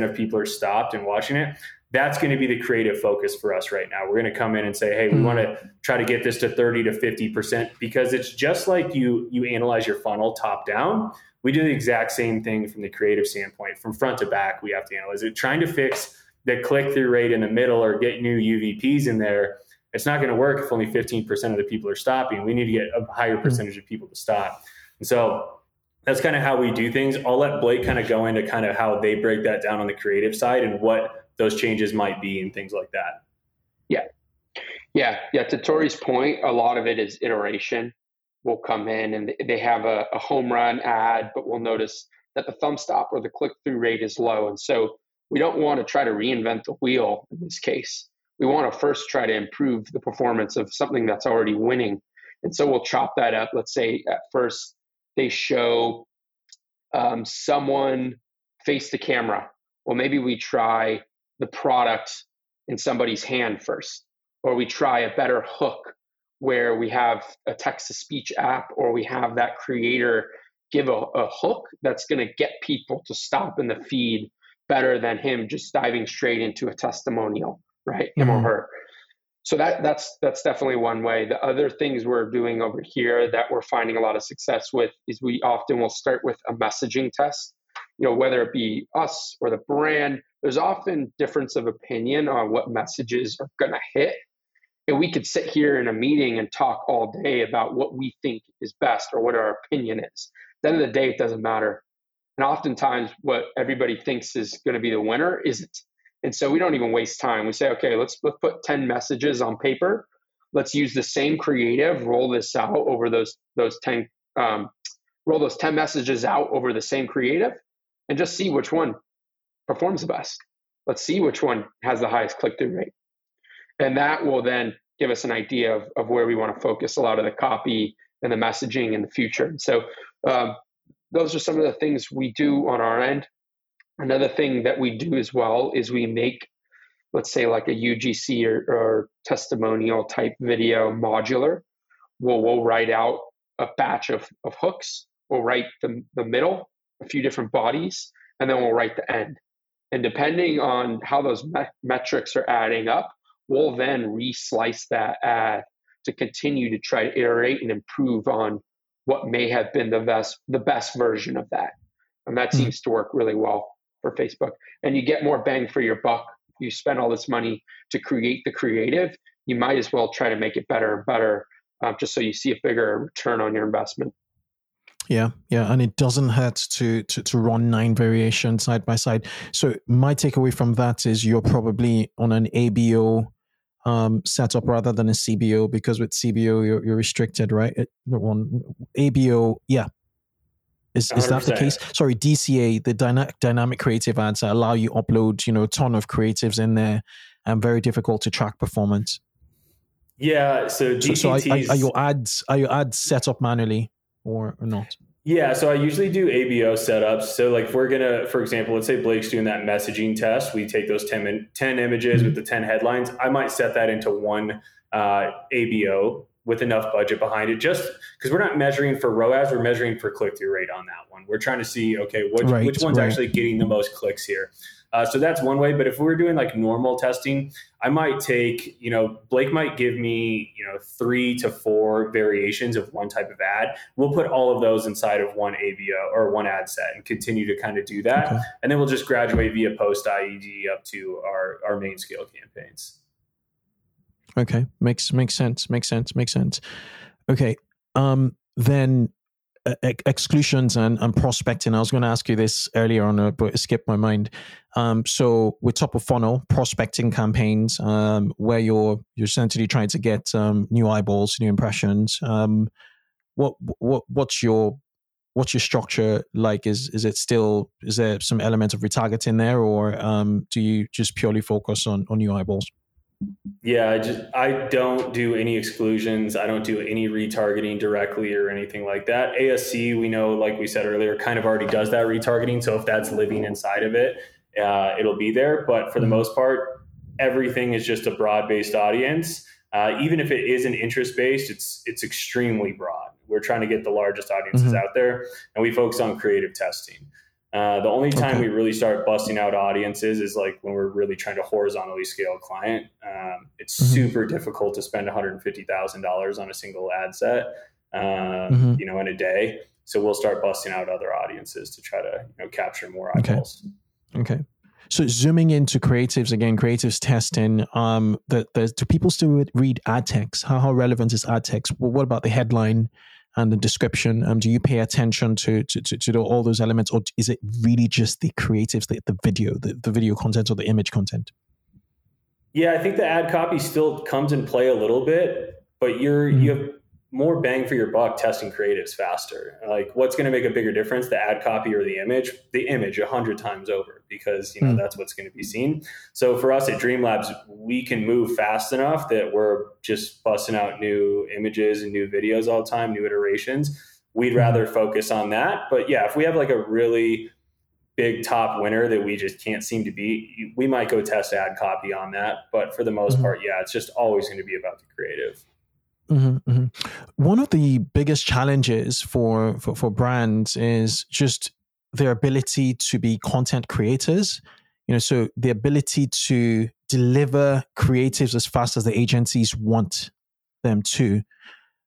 [SPEAKER 2] of people are stopped and watching it, that's going to be the creative focus for us right now. We're going to come in and say, hey, we mm-hmm. want to try to get this to 30 to 50% because it's just like you you analyze your funnel top down we do the exact same thing from the creative standpoint. From front to back we have to analyze it. Trying to fix the click-through rate in the middle or get new uvps in there it's not going to work if only 15% of the people are stopping. We need to get a higher hmm. percentage of people to stop. And so that's kind of how we do things. I'll let blake kind of go into kind of how they break that down on the creative side and what those changes might be and things like that.
[SPEAKER 1] Yeah. Yeah. Yeah to Torii's point a lot of it is iteration will come in and they have a, a home run ad, but we'll notice that the thumb stop or the click through rate is low. And so we don't want to try to reinvent the wheel in this case. We want to first try to improve the performance of something that's already winning. And so we'll chop that up. Let's say at first they show um, someone face the camera. Well, maybe we try the product in somebody's hand first, or we try a better hook where we have a text to speech app or we have that creator give a, a hook that's going to get people to stop in the feed better than him just diving straight into a testimonial right? Him mm-hmm. or her. So that that's that's definitely one way. The other things we're doing over here that we're finding a lot of success with is we often will start with a messaging test. You know whether it be us or the brand there's often difference of opinion on what messages are going to hit and we could sit here in a meeting and talk all day about what we think is best or what our opinion is. At the end of the day, it doesn't matter. And oftentimes, what everybody thinks is going to be the winner isn't. And so we don't even waste time. We say, okay, let's let's put ten messages on paper. Let's use the same creative. Roll this out over those those ten. Um, roll those ten messages out over the same creative, and just see which one performs the best. Let's see which one has the highest click through rate and that will then give us an idea of, of where we want to focus a lot of the copy and the messaging in the future. So um, those are some of the things we do on our end. Another thing that we do as well is we make, let's say, like a UGC or, or testimonial type video modular. We'll, we'll write out a batch of, of hooks. We'll write the, the middle, a few different bodies, and then we'll write the end. And depending on how those me- metrics are adding up, we'll then reslice that ad to continue to try to iterate and improve on what may have been the best the best version of that. And that mm-hmm. seems to work really well for Facebook. And you get more bang for your buck. You spend all this money to create the creative, you might as well try to make it better and better, uh, just so you see a bigger return on your investment.
[SPEAKER 3] Yeah, yeah, and it doesn't hurt to, to to run nine variations side by side. So my takeaway from that is you're probably on an ABO um, setup rather than a CBO because with CBO you're, you're restricted, right? It, one ABO, yeah. Is, is that the case? Sorry, DCA, the dyna- dynamic creative ads allow you upload, you know, a ton of creatives in there and very difficult to track performance.
[SPEAKER 2] Yeah. So,
[SPEAKER 3] so, so are, are, your ads are your ads set up manually or, or not?
[SPEAKER 2] Yeah, so I usually do ABO setups. So, like, if we're gonna, for example, let's say Blake's doing that messaging test, we take those 10, 10 images mm-hmm. with the 10 headlines. I might set that into one uh, ABO with enough budget behind it, just because we're not measuring for ROAS, we're measuring for click through rate on that one. We're trying to see, okay, which, right, which one's right. actually getting the most clicks here. Uh, so that's one way. But if we're doing like normal testing, I might take, you know, Blake might give me, you know, three to four variations of one type of ad. We'll put all of those inside of one ABO or one ad set and continue to kind of do that. Okay. And then we'll just graduate via post ID up to our, our main scale campaigns.
[SPEAKER 3] Okay. Makes, makes sense. Makes sense. Makes sense. Okay. Um, then exclusions and, and prospecting. I was going to ask you this earlier on, uh, but it skipped my mind. Um, so with top of funnel prospecting campaigns, um, where you're you're essentially trying to get um, new eyeballs, new impressions. Um, what what what's your what's your structure like? Is is it still is there some element of retargeting there, or um, do you just purely focus on on new eyeballs?
[SPEAKER 2] Yeah, I just I don't do any exclusions. I don't do any retargeting directly or anything like that. ASC, we know, like we said earlier, kind of already does that retargeting. So if that's living inside of it, uh, it'll be there. But for the mm-hmm. most part, everything is just a broad based audience. Uh, even if it isn't interest based, it's it's extremely broad. We're trying to get the largest audiences mm-hmm. out there, and we focus on creative testing. Uh, the only time okay. we really start busting out audiences is like when we're really trying to horizontally scale a client. Um, it's mm-hmm. super difficult to spend one hundred fifty thousand dollars on a single ad set, um, mm-hmm. you know, in a day. So we'll start busting out other audiences to try to you know capture more eyeballs.
[SPEAKER 3] Okay. okay. So zooming into creatives again, creatives testing. Um, the, the, do people still read ad text? How, how relevant is ad text? Well, what about the headline? And the description? Um, do you pay attention to, to, to, to, all those elements, or is it really just the creatives, the, the video, the, the video content or the image content?
[SPEAKER 2] Yeah, I think the ad copy still comes in play a little bit, but you're mm-hmm. you have more bang for your buck testing creatives faster. Like what's going to make a bigger difference, the ad copy or the image? The image a hundred times over because you know mm. that's what's going to be seen. So for us at Dream Labs, we can move fast enough that we're just busting out new images and new videos all the time, new iterations. We'd rather focus on that. But yeah, if we have like a really big top winner that we just can't seem to beat, we might go test ad copy on that. But for the most mm-hmm. part, yeah, it's just always going to be about the creative.
[SPEAKER 3] Mm-hmm, mm-hmm. One of the biggest challenges for, for, for brands is just their ability to be content creators. You know, so the ability to deliver creatives as fast as the agencies want them to.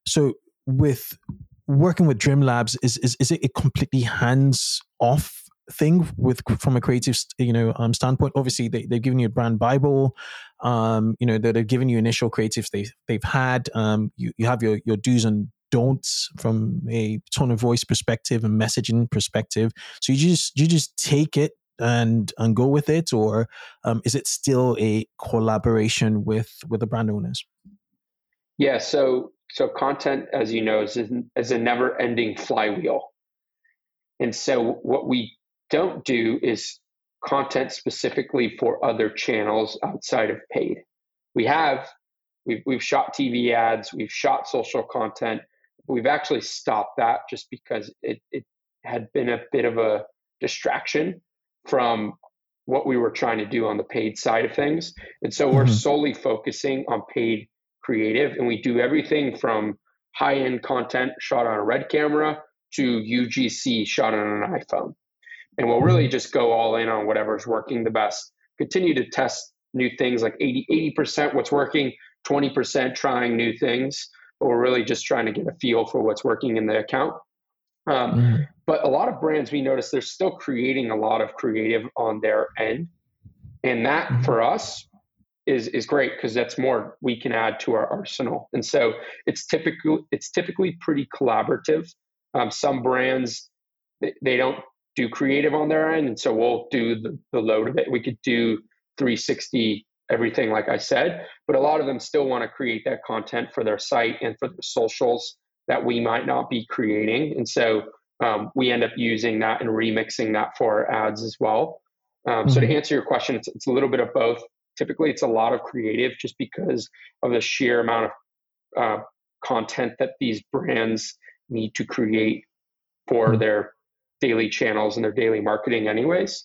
[SPEAKER 3] So with working with Dream Labs, is is, is it a completely hands off thing with from a creative you know um, standpoint obviously they, they've given you a brand bible um, you know that they've given you initial creatives they, they've had um, you, you have your your do's and don'ts from a tone of voice perspective and messaging perspective. So you just you just take it and and go with it or um, is it still a collaboration with with the brand owners?
[SPEAKER 1] Yeah so so content as you know is, is a never ending flywheel. And so what we don't do is content specifically for other channels outside of paid. We have we've we've shot TV ads, we've shot social content. We've actually stopped that just because it it had been a bit of a distraction from what we were trying to do on the paid side of things. And so we're mm-hmm. solely focusing on paid creative and we do everything from high-end content shot on a red camera to UGC shot on an iPhone and we'll really just go all in on whatever's working the best. Continue to test new things like 80, 80% what's working, 20% trying new things, but we're really just trying to get a feel for what's working in the account. Um, mm. But a lot of brands, we notice they're still creating a lot of creative on their end. And that mm. for us is, is great because that's more we can add to our arsenal. And so it's typically, it's typically pretty collaborative. Um, some brands, they, they don't do creative on their end. And so we'll do the, the load of it. We could do 360 everything, like I said, but a lot of them still want to create that content for their site and for their socials that we might not be creating. And so um, we end up using that and remixing that for our ads as well. Um, mm-hmm. So to mm-hmm. answer your question, it's, it's a little bit of both. Typically, it's a lot of creative just because of the sheer amount of uh, content that these brands need to create for mm-hmm. their daily channels and their daily marketing, anyways.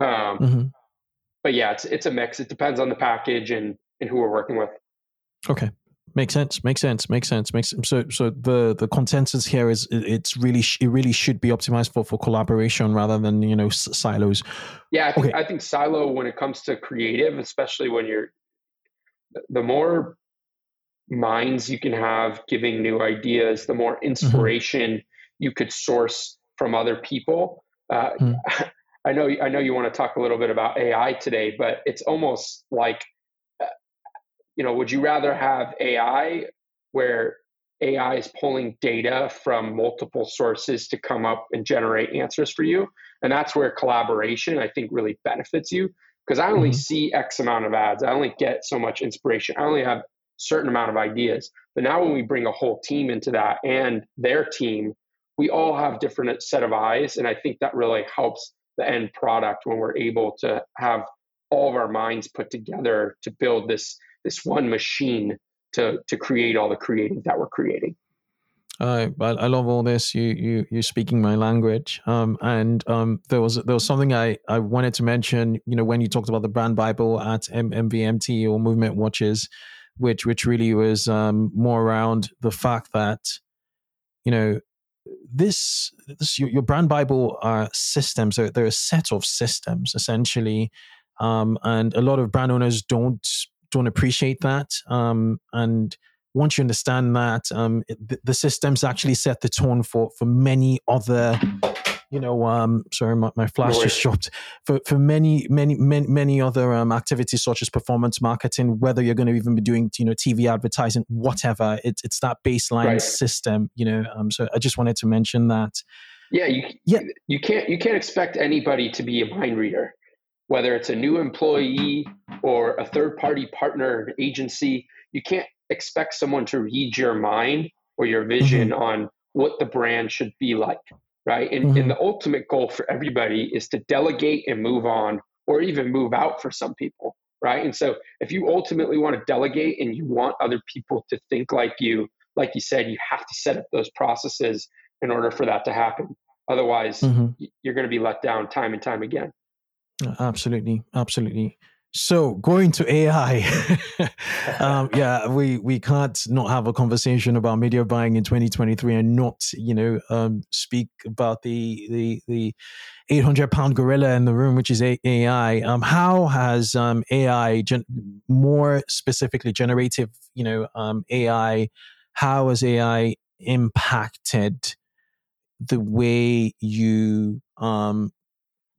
[SPEAKER 1] Um, mm-hmm. But yeah, it's it's a mix. It depends on the package and and who we're working with.
[SPEAKER 3] Okay, makes sense makes sense makes sense makes sense. so so the the consensus here is it's really it really should be optimized for for collaboration rather than you know silos
[SPEAKER 1] yeah i think, okay. I think silo when it comes to creative especially when you're the more minds you can have giving new ideas the more mm-hmm. inspiration mm-hmm. you could source from other people uh, mm. i know i know you want to talk a little bit about ai today but it's almost like you know, would you rather have AI where AI is pulling data from multiple sources to come up and generate answers for you? And that's where collaboration, I think, really benefits you because I only mm-hmm. see X amount of ads. I only get so much inspiration. I only have a certain amount of ideas. But now when we bring a whole team into that and their team, we all have different set of eyes. And I think that really helps the end product when we're able to have all of our minds put together to build this this one machine to to create all the creative that we're creating.
[SPEAKER 3] Uh, I, I love all this. You you you speaking my language. Um, and um, there was there was something I, I wanted to mention. You know, when you talked about the brand Bible at MVMT or Movement Watches, which which really was um, more around the fact that you know this this your, your brand Bible are systems. They're, they're a set of systems essentially, um, and a lot of brand owners don't don't appreciate that. Um, and once you understand that, um, the, the, systems actually set the tone for for many other. You know, um, sorry, my, my flash just dropped. For for many, many, many, many other um, activities such as performance marketing, whether you're going to even be doing, you know, TV advertising, whatever, it's it's that baseline right. system. You know, um, so I just wanted to mention that.
[SPEAKER 1] Yeah, you yeah. you can't you can't expect anybody to be a mind reader whether it's a new employee or a third party partner, an agency, you can't expect someone to read your mind or your vision mm-hmm. on what the brand should be like, right? And, mm-hmm. and the ultimate goal for everybody is to delegate and move on or even move out for some people, right? And so if you ultimately want to delegate and you want other people to think like you, like you said, you have to set up those processes in order for that to happen. Otherwise, mm-hmm. you're going to be let down time and time again.
[SPEAKER 3] Absolutely, absolutely. So going to AI, um, yeah, we we can't not have a conversation about media buying in 2023 and not, you know, um, speak about the the the 800 pound gorilla in the room, which is AI. Um, how has um, AI, gen- more specifically generative, you know, um, AI, how has AI impacted the way you um,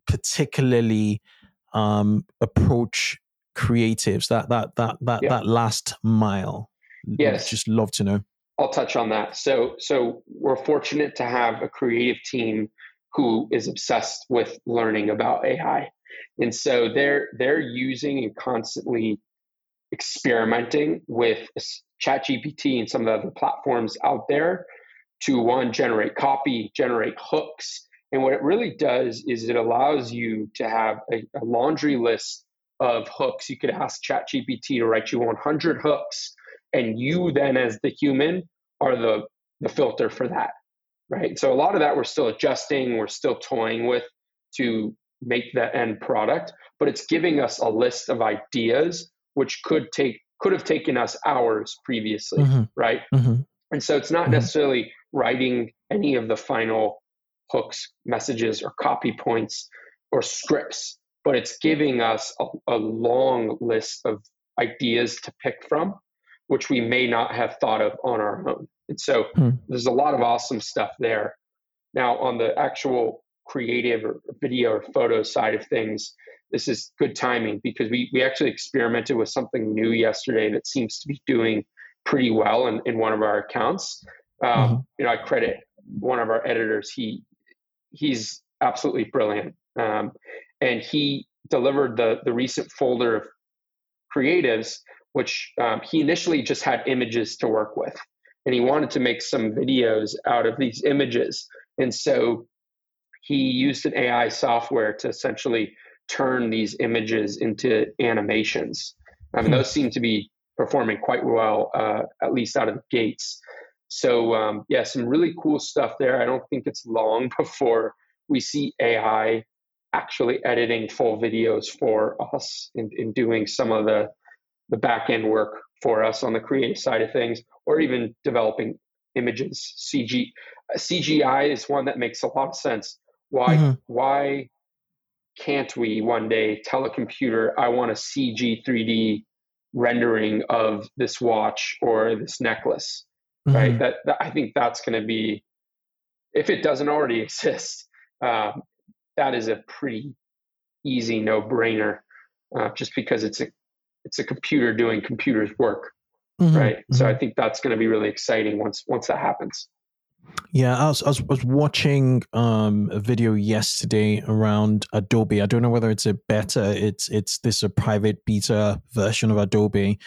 [SPEAKER 3] particularly um, approach creatives that that that that yeah. that last mile.
[SPEAKER 1] Yes.
[SPEAKER 3] just love to know.
[SPEAKER 1] I'll touch on that. So so we're fortunate to have a creative team who is obsessed with learning about ai and so they're they're using and constantly experimenting with chat gpt and some of the other platforms out there to one generate copy generate hooks and what it really does is it allows you to have a, a laundry list of hooks. You could ask ChatGPT to write you 100 hooks, and you then, as the human, are the the filter for that, right? So a lot of that we're still adjusting, we're still toying with to make the end product, but it's giving us a list of ideas which could take could have taken us hours previously, mm-hmm. right? Mm-hmm. And so it's not mm-hmm. necessarily writing any of the final hooks, messages, or copy points or scripts, but it's giving us a, a long list of ideas to pick from, which we may not have thought of on our own. And so hmm. there's a lot of awesome stuff there. Now, on the actual creative or video or photo side of things, this is good timing because we, we actually experimented with something new yesterday that seems to be doing pretty well in, in one of our accounts. Um, mm-hmm. You know, I credit one of our editors. He he's absolutely brilliant. Um, and he delivered the the recent folder of creatives, which um, he initially just had images to work with, and he wanted to make some videos out of these images. And so he used an AI software to essentially turn these images into animations. I mean, hmm. those seem to be performing quite well, uh, at least out of the gates. So, um, yeah, some really cool stuff there. I don't think it's long before we see AI actually editing full videos for us and, and doing some of the, the back end work for us on the creative side of things, or even developing images. CG, CGI is one that makes a lot of sense. Why, mm-hmm. why can't we one day tell a computer, I want a CG 3D rendering of this watch or this necklace? Mm-hmm. Right. That, that, I think that's going to be, if it doesn't already exist, uh, that is a pretty easy no brainer, uh, just because it's a it's a computer doing computer's work, mm-hmm. right? Mm-hmm. So I think that's going to be really exciting once once that happens.
[SPEAKER 3] Yeah, I was, I was, was watching um, a video yesterday around Adobe. I don't know whether it's a beta. It's it's this a private beta version of Adobe,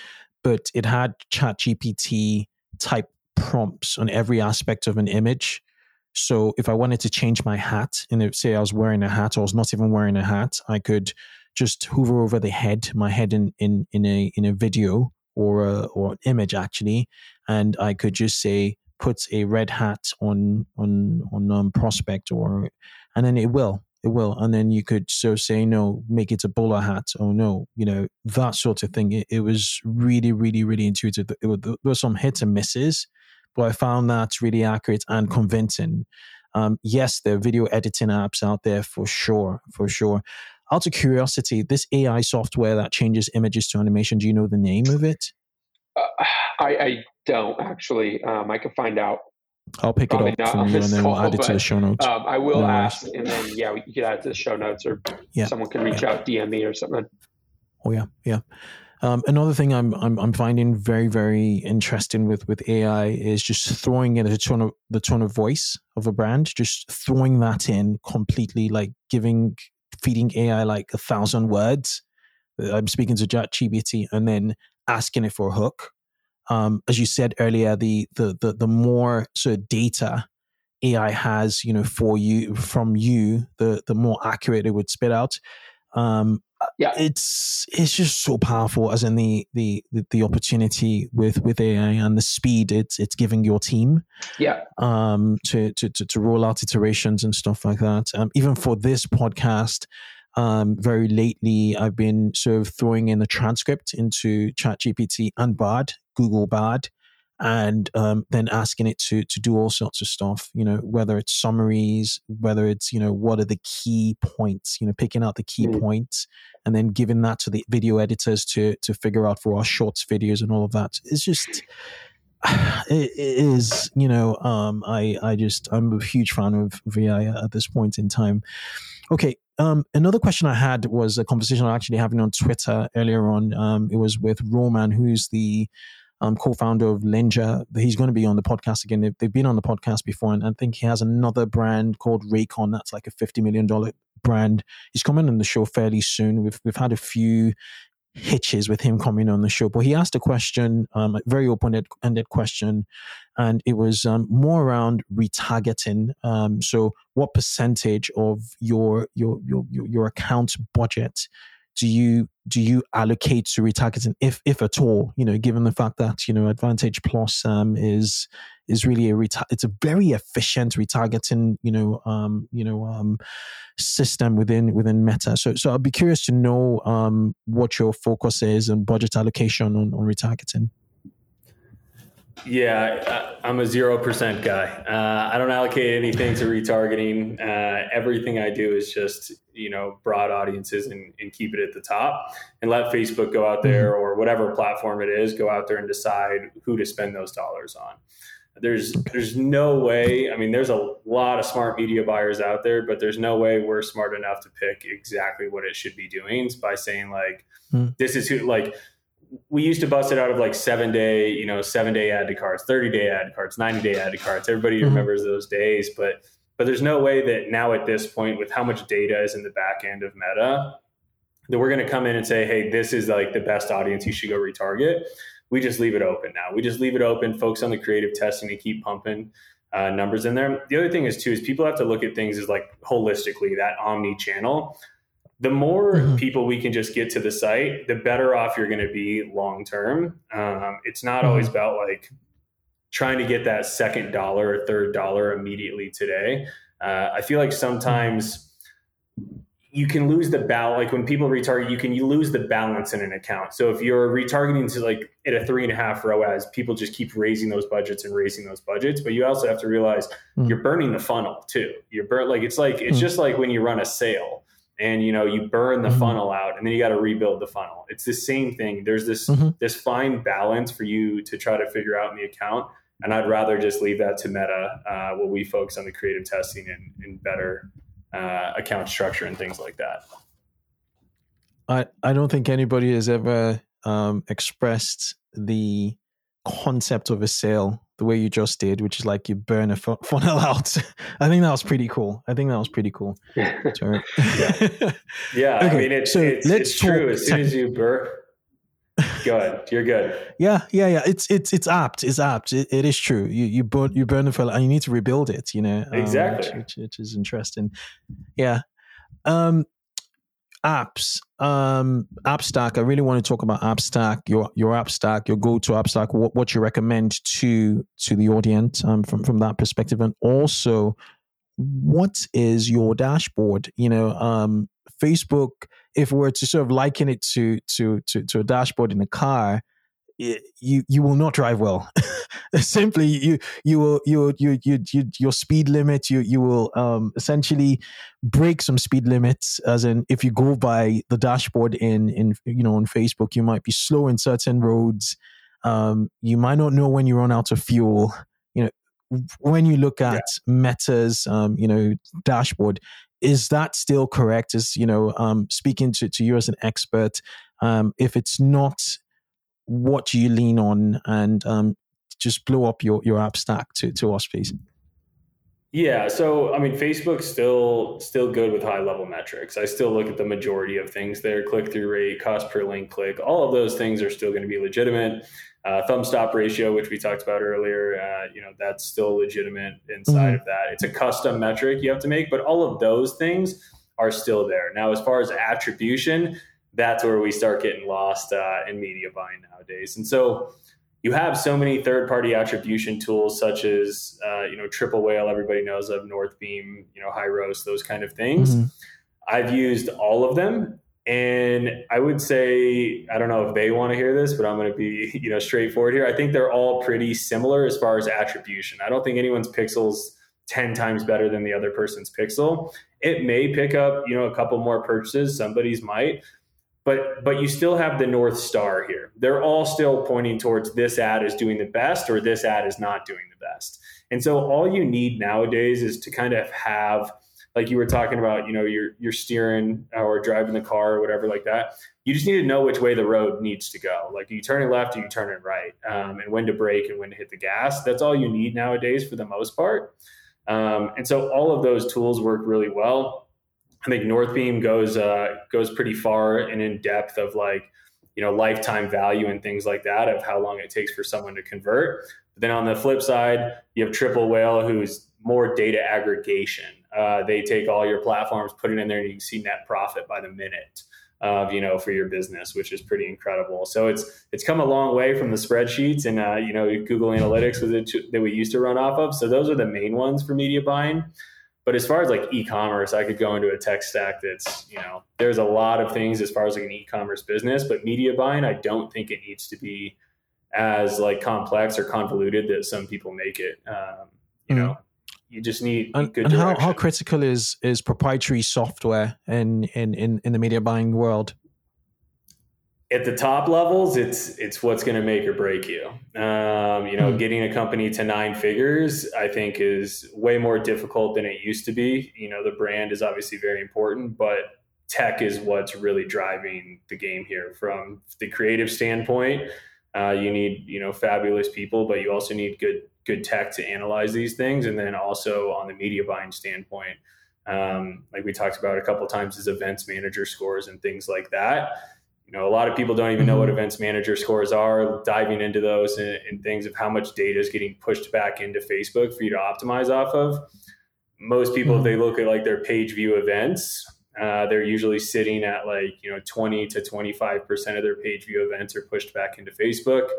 [SPEAKER 3] but it had ChatGPT type prompts on every aspect of an image. So if I wanted to change my hat, and say I was wearing a hat or I was not even wearing a hat, I could just hover over the head, my head in in in a in a video or a, or an image actually, and I could just say put a red hat on on on um, prospect or and then it will it will and then you could so say no make it a bowler hat oh no you know that sort of thing it, it was really really really intuitive it was, there were some hits and misses but i found that really accurate and convincing um, yes there are video editing apps out there for sure for sure out of curiosity this ai software that changes images to animation do you know the name of it
[SPEAKER 1] uh, I, I don't actually. Um, I can find out.
[SPEAKER 3] I'll pick Probably it up from you and then call, we'll add it to the show notes.
[SPEAKER 1] Um, I will no ask, and then yeah, we can add it to the show notes, or yeah. someone can reach yeah. out, DM me or something.
[SPEAKER 3] Oh yeah, yeah. Um, another thing I'm, I'm I'm finding very very interesting with with AI is just throwing in the tone of the tone of voice of a brand, just throwing that in completely, like giving feeding AI like a thousand words. I'm speaking to ChatGPT and then asking it for a hook um, as you said earlier, the, the the the more sort of data AI has, you know, for you from you, the the more accurate it would spit out. Um, yeah, it's it's just so powerful, as in the, the the the opportunity with with AI and the speed it's it's giving your team.
[SPEAKER 1] Yeah.
[SPEAKER 3] Um, to to to, to roll out iterations and stuff like that. Um, even for this podcast, um, very lately, I've been sort of throwing in a transcript into ChatGPT and Bard, Google Bard, and um, then asking it to to do all sorts of stuff. You know, whether it's summaries, whether it's you know what are the key points. You know, picking out the key mm. points and then giving that to the video editors to to figure out for our shorts videos and all of that. It's just it is you know um, i i just i'm a huge fan of AI at this point in time okay um, another question I had was a conversation I'm actually having on Twitter earlier on. Um, it was with Roman, who's the um, co-founder of Lenja. He's going to be on the podcast again. They've, they've, been on the podcast before, and I think he has another brand called Raycon. That's like a fifty million dollar brand. He's coming on the show fairly soon. We've we've had a few hitches with him coming on the show. But he asked a question, um, a very open ended question, and it was um, more around retargeting. Um, so, what percentage of your your your your account budget do you do you allocate to retargeting, if if at all? You know, given the fact that you know Advantage Plus um, is is really a retar- it's a very efficient retargeting you know um, you know um, system within within Meta. So so I'd be curious to know um, what your focus is and budget allocation on, on retargeting.
[SPEAKER 2] Yeah, I'm a zero percent guy. Uh, I don't allocate anything to retargeting. Uh, everything I do is just you know broad audiences and, and, keep it at the top, and let Facebook go out there mm-hmm. or whatever platform it is go out there and decide who to spend those dollars on. There's there's no way. I mean, there's a lot of smart media buyers out there, but there's no way we're smart enough to pick exactly what it should be doing by saying like, mm. this is who like we used to bust it out of like seven day, you know, seven day add to carts, 30 day add to carts, 90 day add to carts. Everybody mm-hmm. remembers those days, but but there's no way that now at this point, with how much data is in the back end of Meta, that we're going to come in and say, hey, this is like the best audience you should go retarget. We just leave it open now. We just leave it open, focus on the creative testing and keep pumping. uh, numbers in there. The other thing is too is people have to look at things as like holistically that omni channel. The more mm-hmm. people we can just get to the site, the better off you're going to be long term. Um, it's not mm-hmm. always about like trying to get that second dollar or third dollar immediately today. Uh, I feel like sometimes you can lose the balance. Like when people retarget, you can you lose the balance in an account. So if you're retargeting to like at a three and a half ROAS, people just keep raising those budgets and raising those budgets. But you also have to realize mm. you're burning the funnel too. You're burn like it's like it's mm. just like when you run a sale and you know you burn the mm-hmm. funnel out and then you got to rebuild the funnel. It's the same thing. There's this mm-hmm. this fine balance for you to try to figure out in the account. And I'd rather just leave that to Meta, uh, where we focus on the creative testing and, and better uh, account structure and things like that.
[SPEAKER 3] I, I don't think anybody has ever um, expressed the concept of a sale the way you just did, which is like you burn a funnel out. I think that was pretty cool. I think that was pretty cool.
[SPEAKER 2] yeah, yeah okay, I mean, it's, so it's, let's it's true. As soon as you burn, Go ahead. You're good.
[SPEAKER 3] Yeah, yeah, yeah. It's it's it's apt. It's apt. it, it is true. You you burn you burn the funnel and you need to rebuild it. You know
[SPEAKER 2] um, exactly,
[SPEAKER 3] which, which, is interesting. Yeah. Um, apps. Um, app stack. I really want to talk about app stack. Your your app stack. Your go to app stack. What what you recommend to to the audience um, from from that perspective, and also what is your dashboard? You know, um, Facebook if we were to sort of liken it to to to, to a dashboard in a car, you you will not drive well. Simply, you you will you you you you your speed limit you you will um, essentially break some speed limits. As in, if you go by the dashboard in in you know on Facebook, you might be slow in certain roads. Um, you might not know when you run out of fuel. You know, when you look at yeah. Meta's um, you know dashboard, is that still correct? Is you know, um, speaking to, to you as an expert, um, if it's not, what do you lean on, and um, just blow up your your app stack to to us, please.
[SPEAKER 2] Yeah, so I mean, Facebook's still still good with high level metrics. I still look at the majority of things there: click through rate, cost per link click. All of those things are still going to be legitimate. Uh, thumb stop ratio, which we talked about earlier, uh, you know, that's still legitimate inside mm-hmm. of that. It's a custom metric you have to make, but all of those things are still there. Now, as far as attribution, that's where we start getting lost uh, in media buying nowadays. And so you have so many third party attribution tools such as, uh, you know, Triple Whale, everybody knows of, Northbeam, you know, Hyros, those kind of things. Mm-hmm. I've used all of them and I would say, I don't know if they want to hear this, but I'm going to be, you know, straightforward here. I think they're all pretty similar as far as attribution. I don't think anyone's pixels 10 times better than the other person's pixel. It may pick up, you know, a couple more purchases, somebody's might, but but you still have the north star here. They're all still pointing towards this ad is doing the best or this ad is not doing the best. And so all you need nowadays is to kind of have like you were talking about, you know, you're you're steering or driving the car or whatever like that. You just need to know which way the road needs to go. Like you turn it left or you turn it right, um, and when to brake and when to hit the gas. That's all you need nowadays for the most part. Um, and so all of those tools work really well. I think Northbeam goes uh, goes pretty far and in depth of like you know lifetime value and things like that of how long it takes for someone to convert. But then on the flip side, you have Triple Whale, who's more data aggregation. Uh, they take all your platforms, put it in there, and you can see net profit by the minute of you know for your business, which is pretty incredible. So it's it's come a long way from the spreadsheets and uh, you know Google Analytics that we used to run off of. So those are the main ones for media buying. But as far as like e-commerce, I could go into a tech stack that's you know there's a lot of things as far as like an e-commerce business, but media buying, I don't think it needs to be as like complex or convoluted that some people make it. Um, you mm-hmm. know, you just need
[SPEAKER 3] and, good and how, how critical is is proprietary software in, in in in the media buying world
[SPEAKER 2] at the top levels it's it's what's going to make or break you um, you know hmm. getting a company to nine figures i think is way more difficult than it used to be you know the brand is obviously very important but tech is what's really driving the game here from the creative standpoint uh, you need you know fabulous people but you also need good good tech to analyze these things. And then also on the media buying standpoint, um, like we talked about a couple times, is events manager scores and things like that. You know, a lot of people don't even know what mm-hmm. events manager scores are, diving into those and, and, things of how much data is getting pushed back into Facebook for you to optimize off of. Most people, mm-hmm. if they look at like their page view events, uh, they're usually sitting at like, you know, 20 to 25% of their page view events are pushed back into Facebook.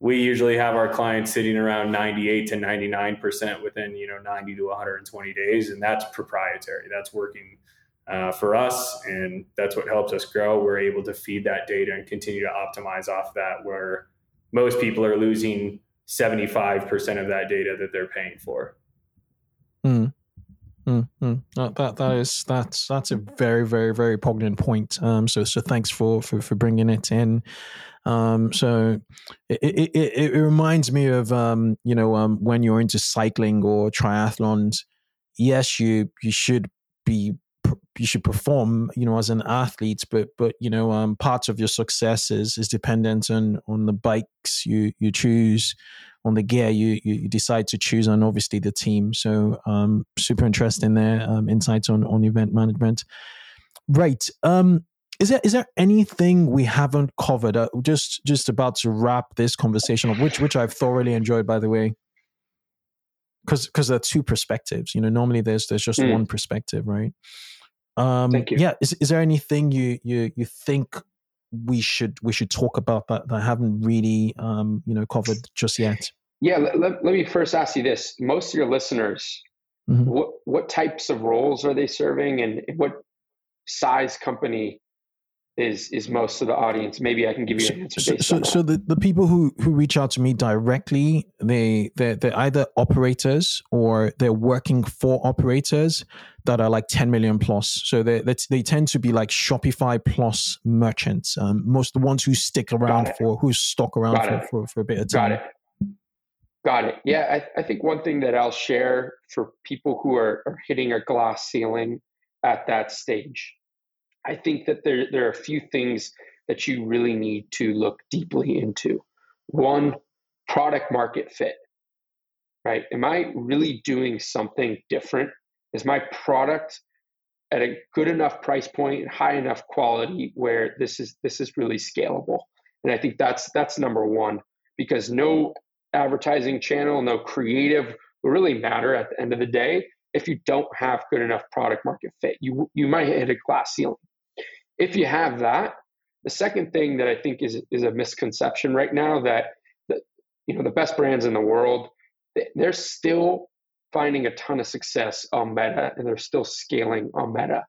[SPEAKER 2] We usually have our clients sitting around 98 to 99% within, you know, 90 to 120 days. And that's proprietary. That's working uh, for us, and that's what helps us grow. We're able to feed that data and continue to optimize off that. Where most people are losing seventy five percent of that data that they're paying for.
[SPEAKER 3] Mm. Mm, mm. That, that that is that's that's a very very very poignant point. Um, so so thanks for for, for bringing it in. Um, so it, it, it, it reminds me of um, you know um, when you're into cycling or triathlons. Yes, you you should be you should perform you know as an athlete but but you know um, parts of your success is, is dependent on on the bikes you you choose on the gear you you decide to choose and obviously the team. So um super interesting there um, insights on on event management. Right um is there is there anything we haven't covered? Uh, just just about to wrap this conversation up which which i've thoroughly enjoyed by the way. Because because there are two perspectives you know normally there's there's just mm. one perspective right um, Thank you. Yeah, is, is there anything you you you think we should we should talk about that that I haven't really um, you know covered just yet?
[SPEAKER 1] Yeah, let, let, let me first ask you this: most of your listeners, mm-hmm. what what types of roles are they serving, and what size company is is most of the audience. Maybe i can give you an answer
[SPEAKER 3] so, so, so, the, the people who who reach out to me directly they they're, they're either operators or they're working for operators that are like 10 million plus. So they they tend to be like shopify plus merchants um, most the ones who stick around for who stock around for, for, for, a bit of
[SPEAKER 1] time. got it. Got it. Yeah I, I think one thing that i'll share for people who are, are hitting a glass ceiling at that stage I think that there, there are a few things that you really need to look deeply into. One, product market fit, right? Am I really doing something different? Is my product at a good enough price point, high enough quality where this is this is really scalable? And I think that's that's number one because no advertising channel, no creative will really matter at the end of the day if you don't have good enough product market fit. You you might hit a glass ceiling. If you have that, the second thing that I think is is a misconception right now that, that you know the best brands in the world they're still finding a ton of success on Meta and they're still scaling on Meta.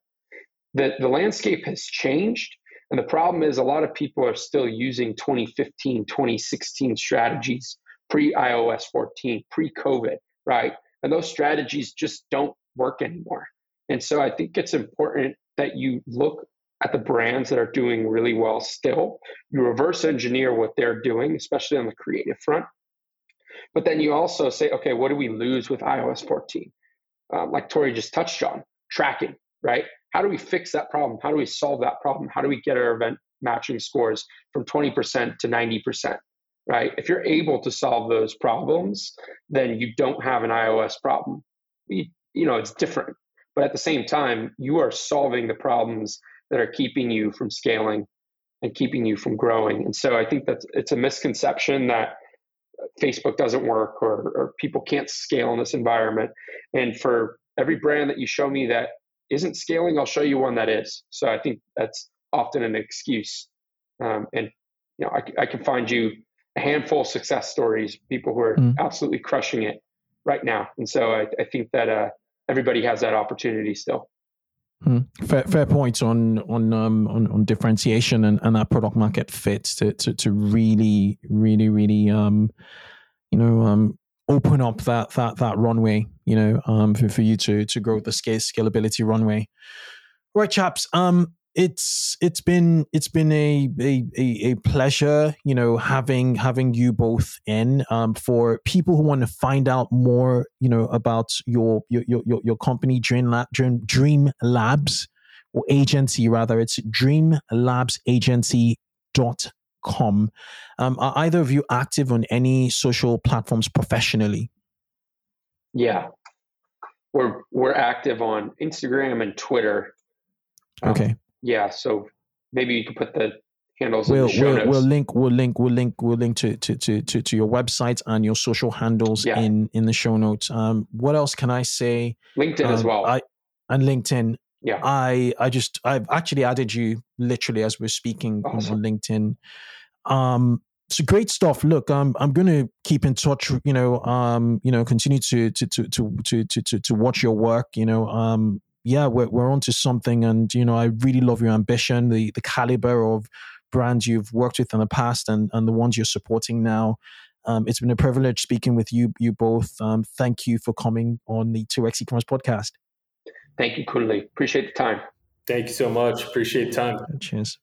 [SPEAKER 1] The the landscape has changed and the problem is a lot of people are still using 2015, 2016 strategies pre iOS 14, pre COVID, right? And those strategies just don't work anymore. And so I think it's important that you look at the brands that are doing really well still. You reverse engineer what they're doing, especially on the creative front. But then you also say, okay, what do we lose with iOS 14? Um, like Torii just touched on, tracking, right? How do we fix that problem? How do we solve that problem? How do we get our event matching scores from 20% to 90%? Right? If you're able to solve those problems, then you don't have an iOS problem. You, you know, it's different. But at the same time, you are solving the problems that are keeping you from scaling and keeping you from growing. And so I think that it's a misconception that Facebook doesn't work or, or people can't scale in this environment. And for every brand that you show me that isn't scaling, I'll show you one that is. So I think that's often an excuse. Um, and you know, I, I, can find you a handful of success stories, people who are mm. absolutely crushing it right now. And so I, I think that uh, everybody has that opportunity still.
[SPEAKER 3] Mm. Fair, fair points on on, um, on on differentiation and, and that product market fit to, to, to really really really um, you know um, open up that that that runway you know um, for, for you to to grow the scale scalability runway. Right, chaps. Um, it's it's been it's been a, a a pleasure you know having having you both in um, for people who want to find out more you know about your your your, your company dream lab dream, dream labs or agency rather. It's dreamlabsagency.com um, are either of you active on any social platforms professionally?
[SPEAKER 1] Yeah. We're we're active on instagram and twitter.
[SPEAKER 3] Okay
[SPEAKER 1] yeah, so maybe you could put the handles
[SPEAKER 3] we'll,
[SPEAKER 1] in the show
[SPEAKER 3] we'll,
[SPEAKER 1] notes.
[SPEAKER 3] we'll link we'll link we'll link we'll link to to to to, to your website and your social handles
[SPEAKER 1] Yeah.
[SPEAKER 3] in in the show notes um what else can i say
[SPEAKER 1] LinkedIn as
[SPEAKER 3] Um,
[SPEAKER 1] well.
[SPEAKER 3] I and LinkedIn.
[SPEAKER 1] Yeah.
[SPEAKER 3] I I just I've actually added you literally as we're speaking on-
[SPEAKER 1] Awesome.
[SPEAKER 3] on LinkedIn. Um so great stuff. Look, I'm I'm gonna keep in touch, you know, um, you know, continue to to to to to to to, to watch your work, you know. Um yeah, we're we're onto something and you know, I really love your ambition, the the caliber of brands you've worked with in the past and and the ones you're supporting now. Um, it's been a privilege speaking with you you both. Um, thank you for coming on the 2x e-commerce podcast.
[SPEAKER 1] Thank you, Kunle. Appreciate the time.
[SPEAKER 2] Thank you so much. Appreciate the time.
[SPEAKER 3] Cheers.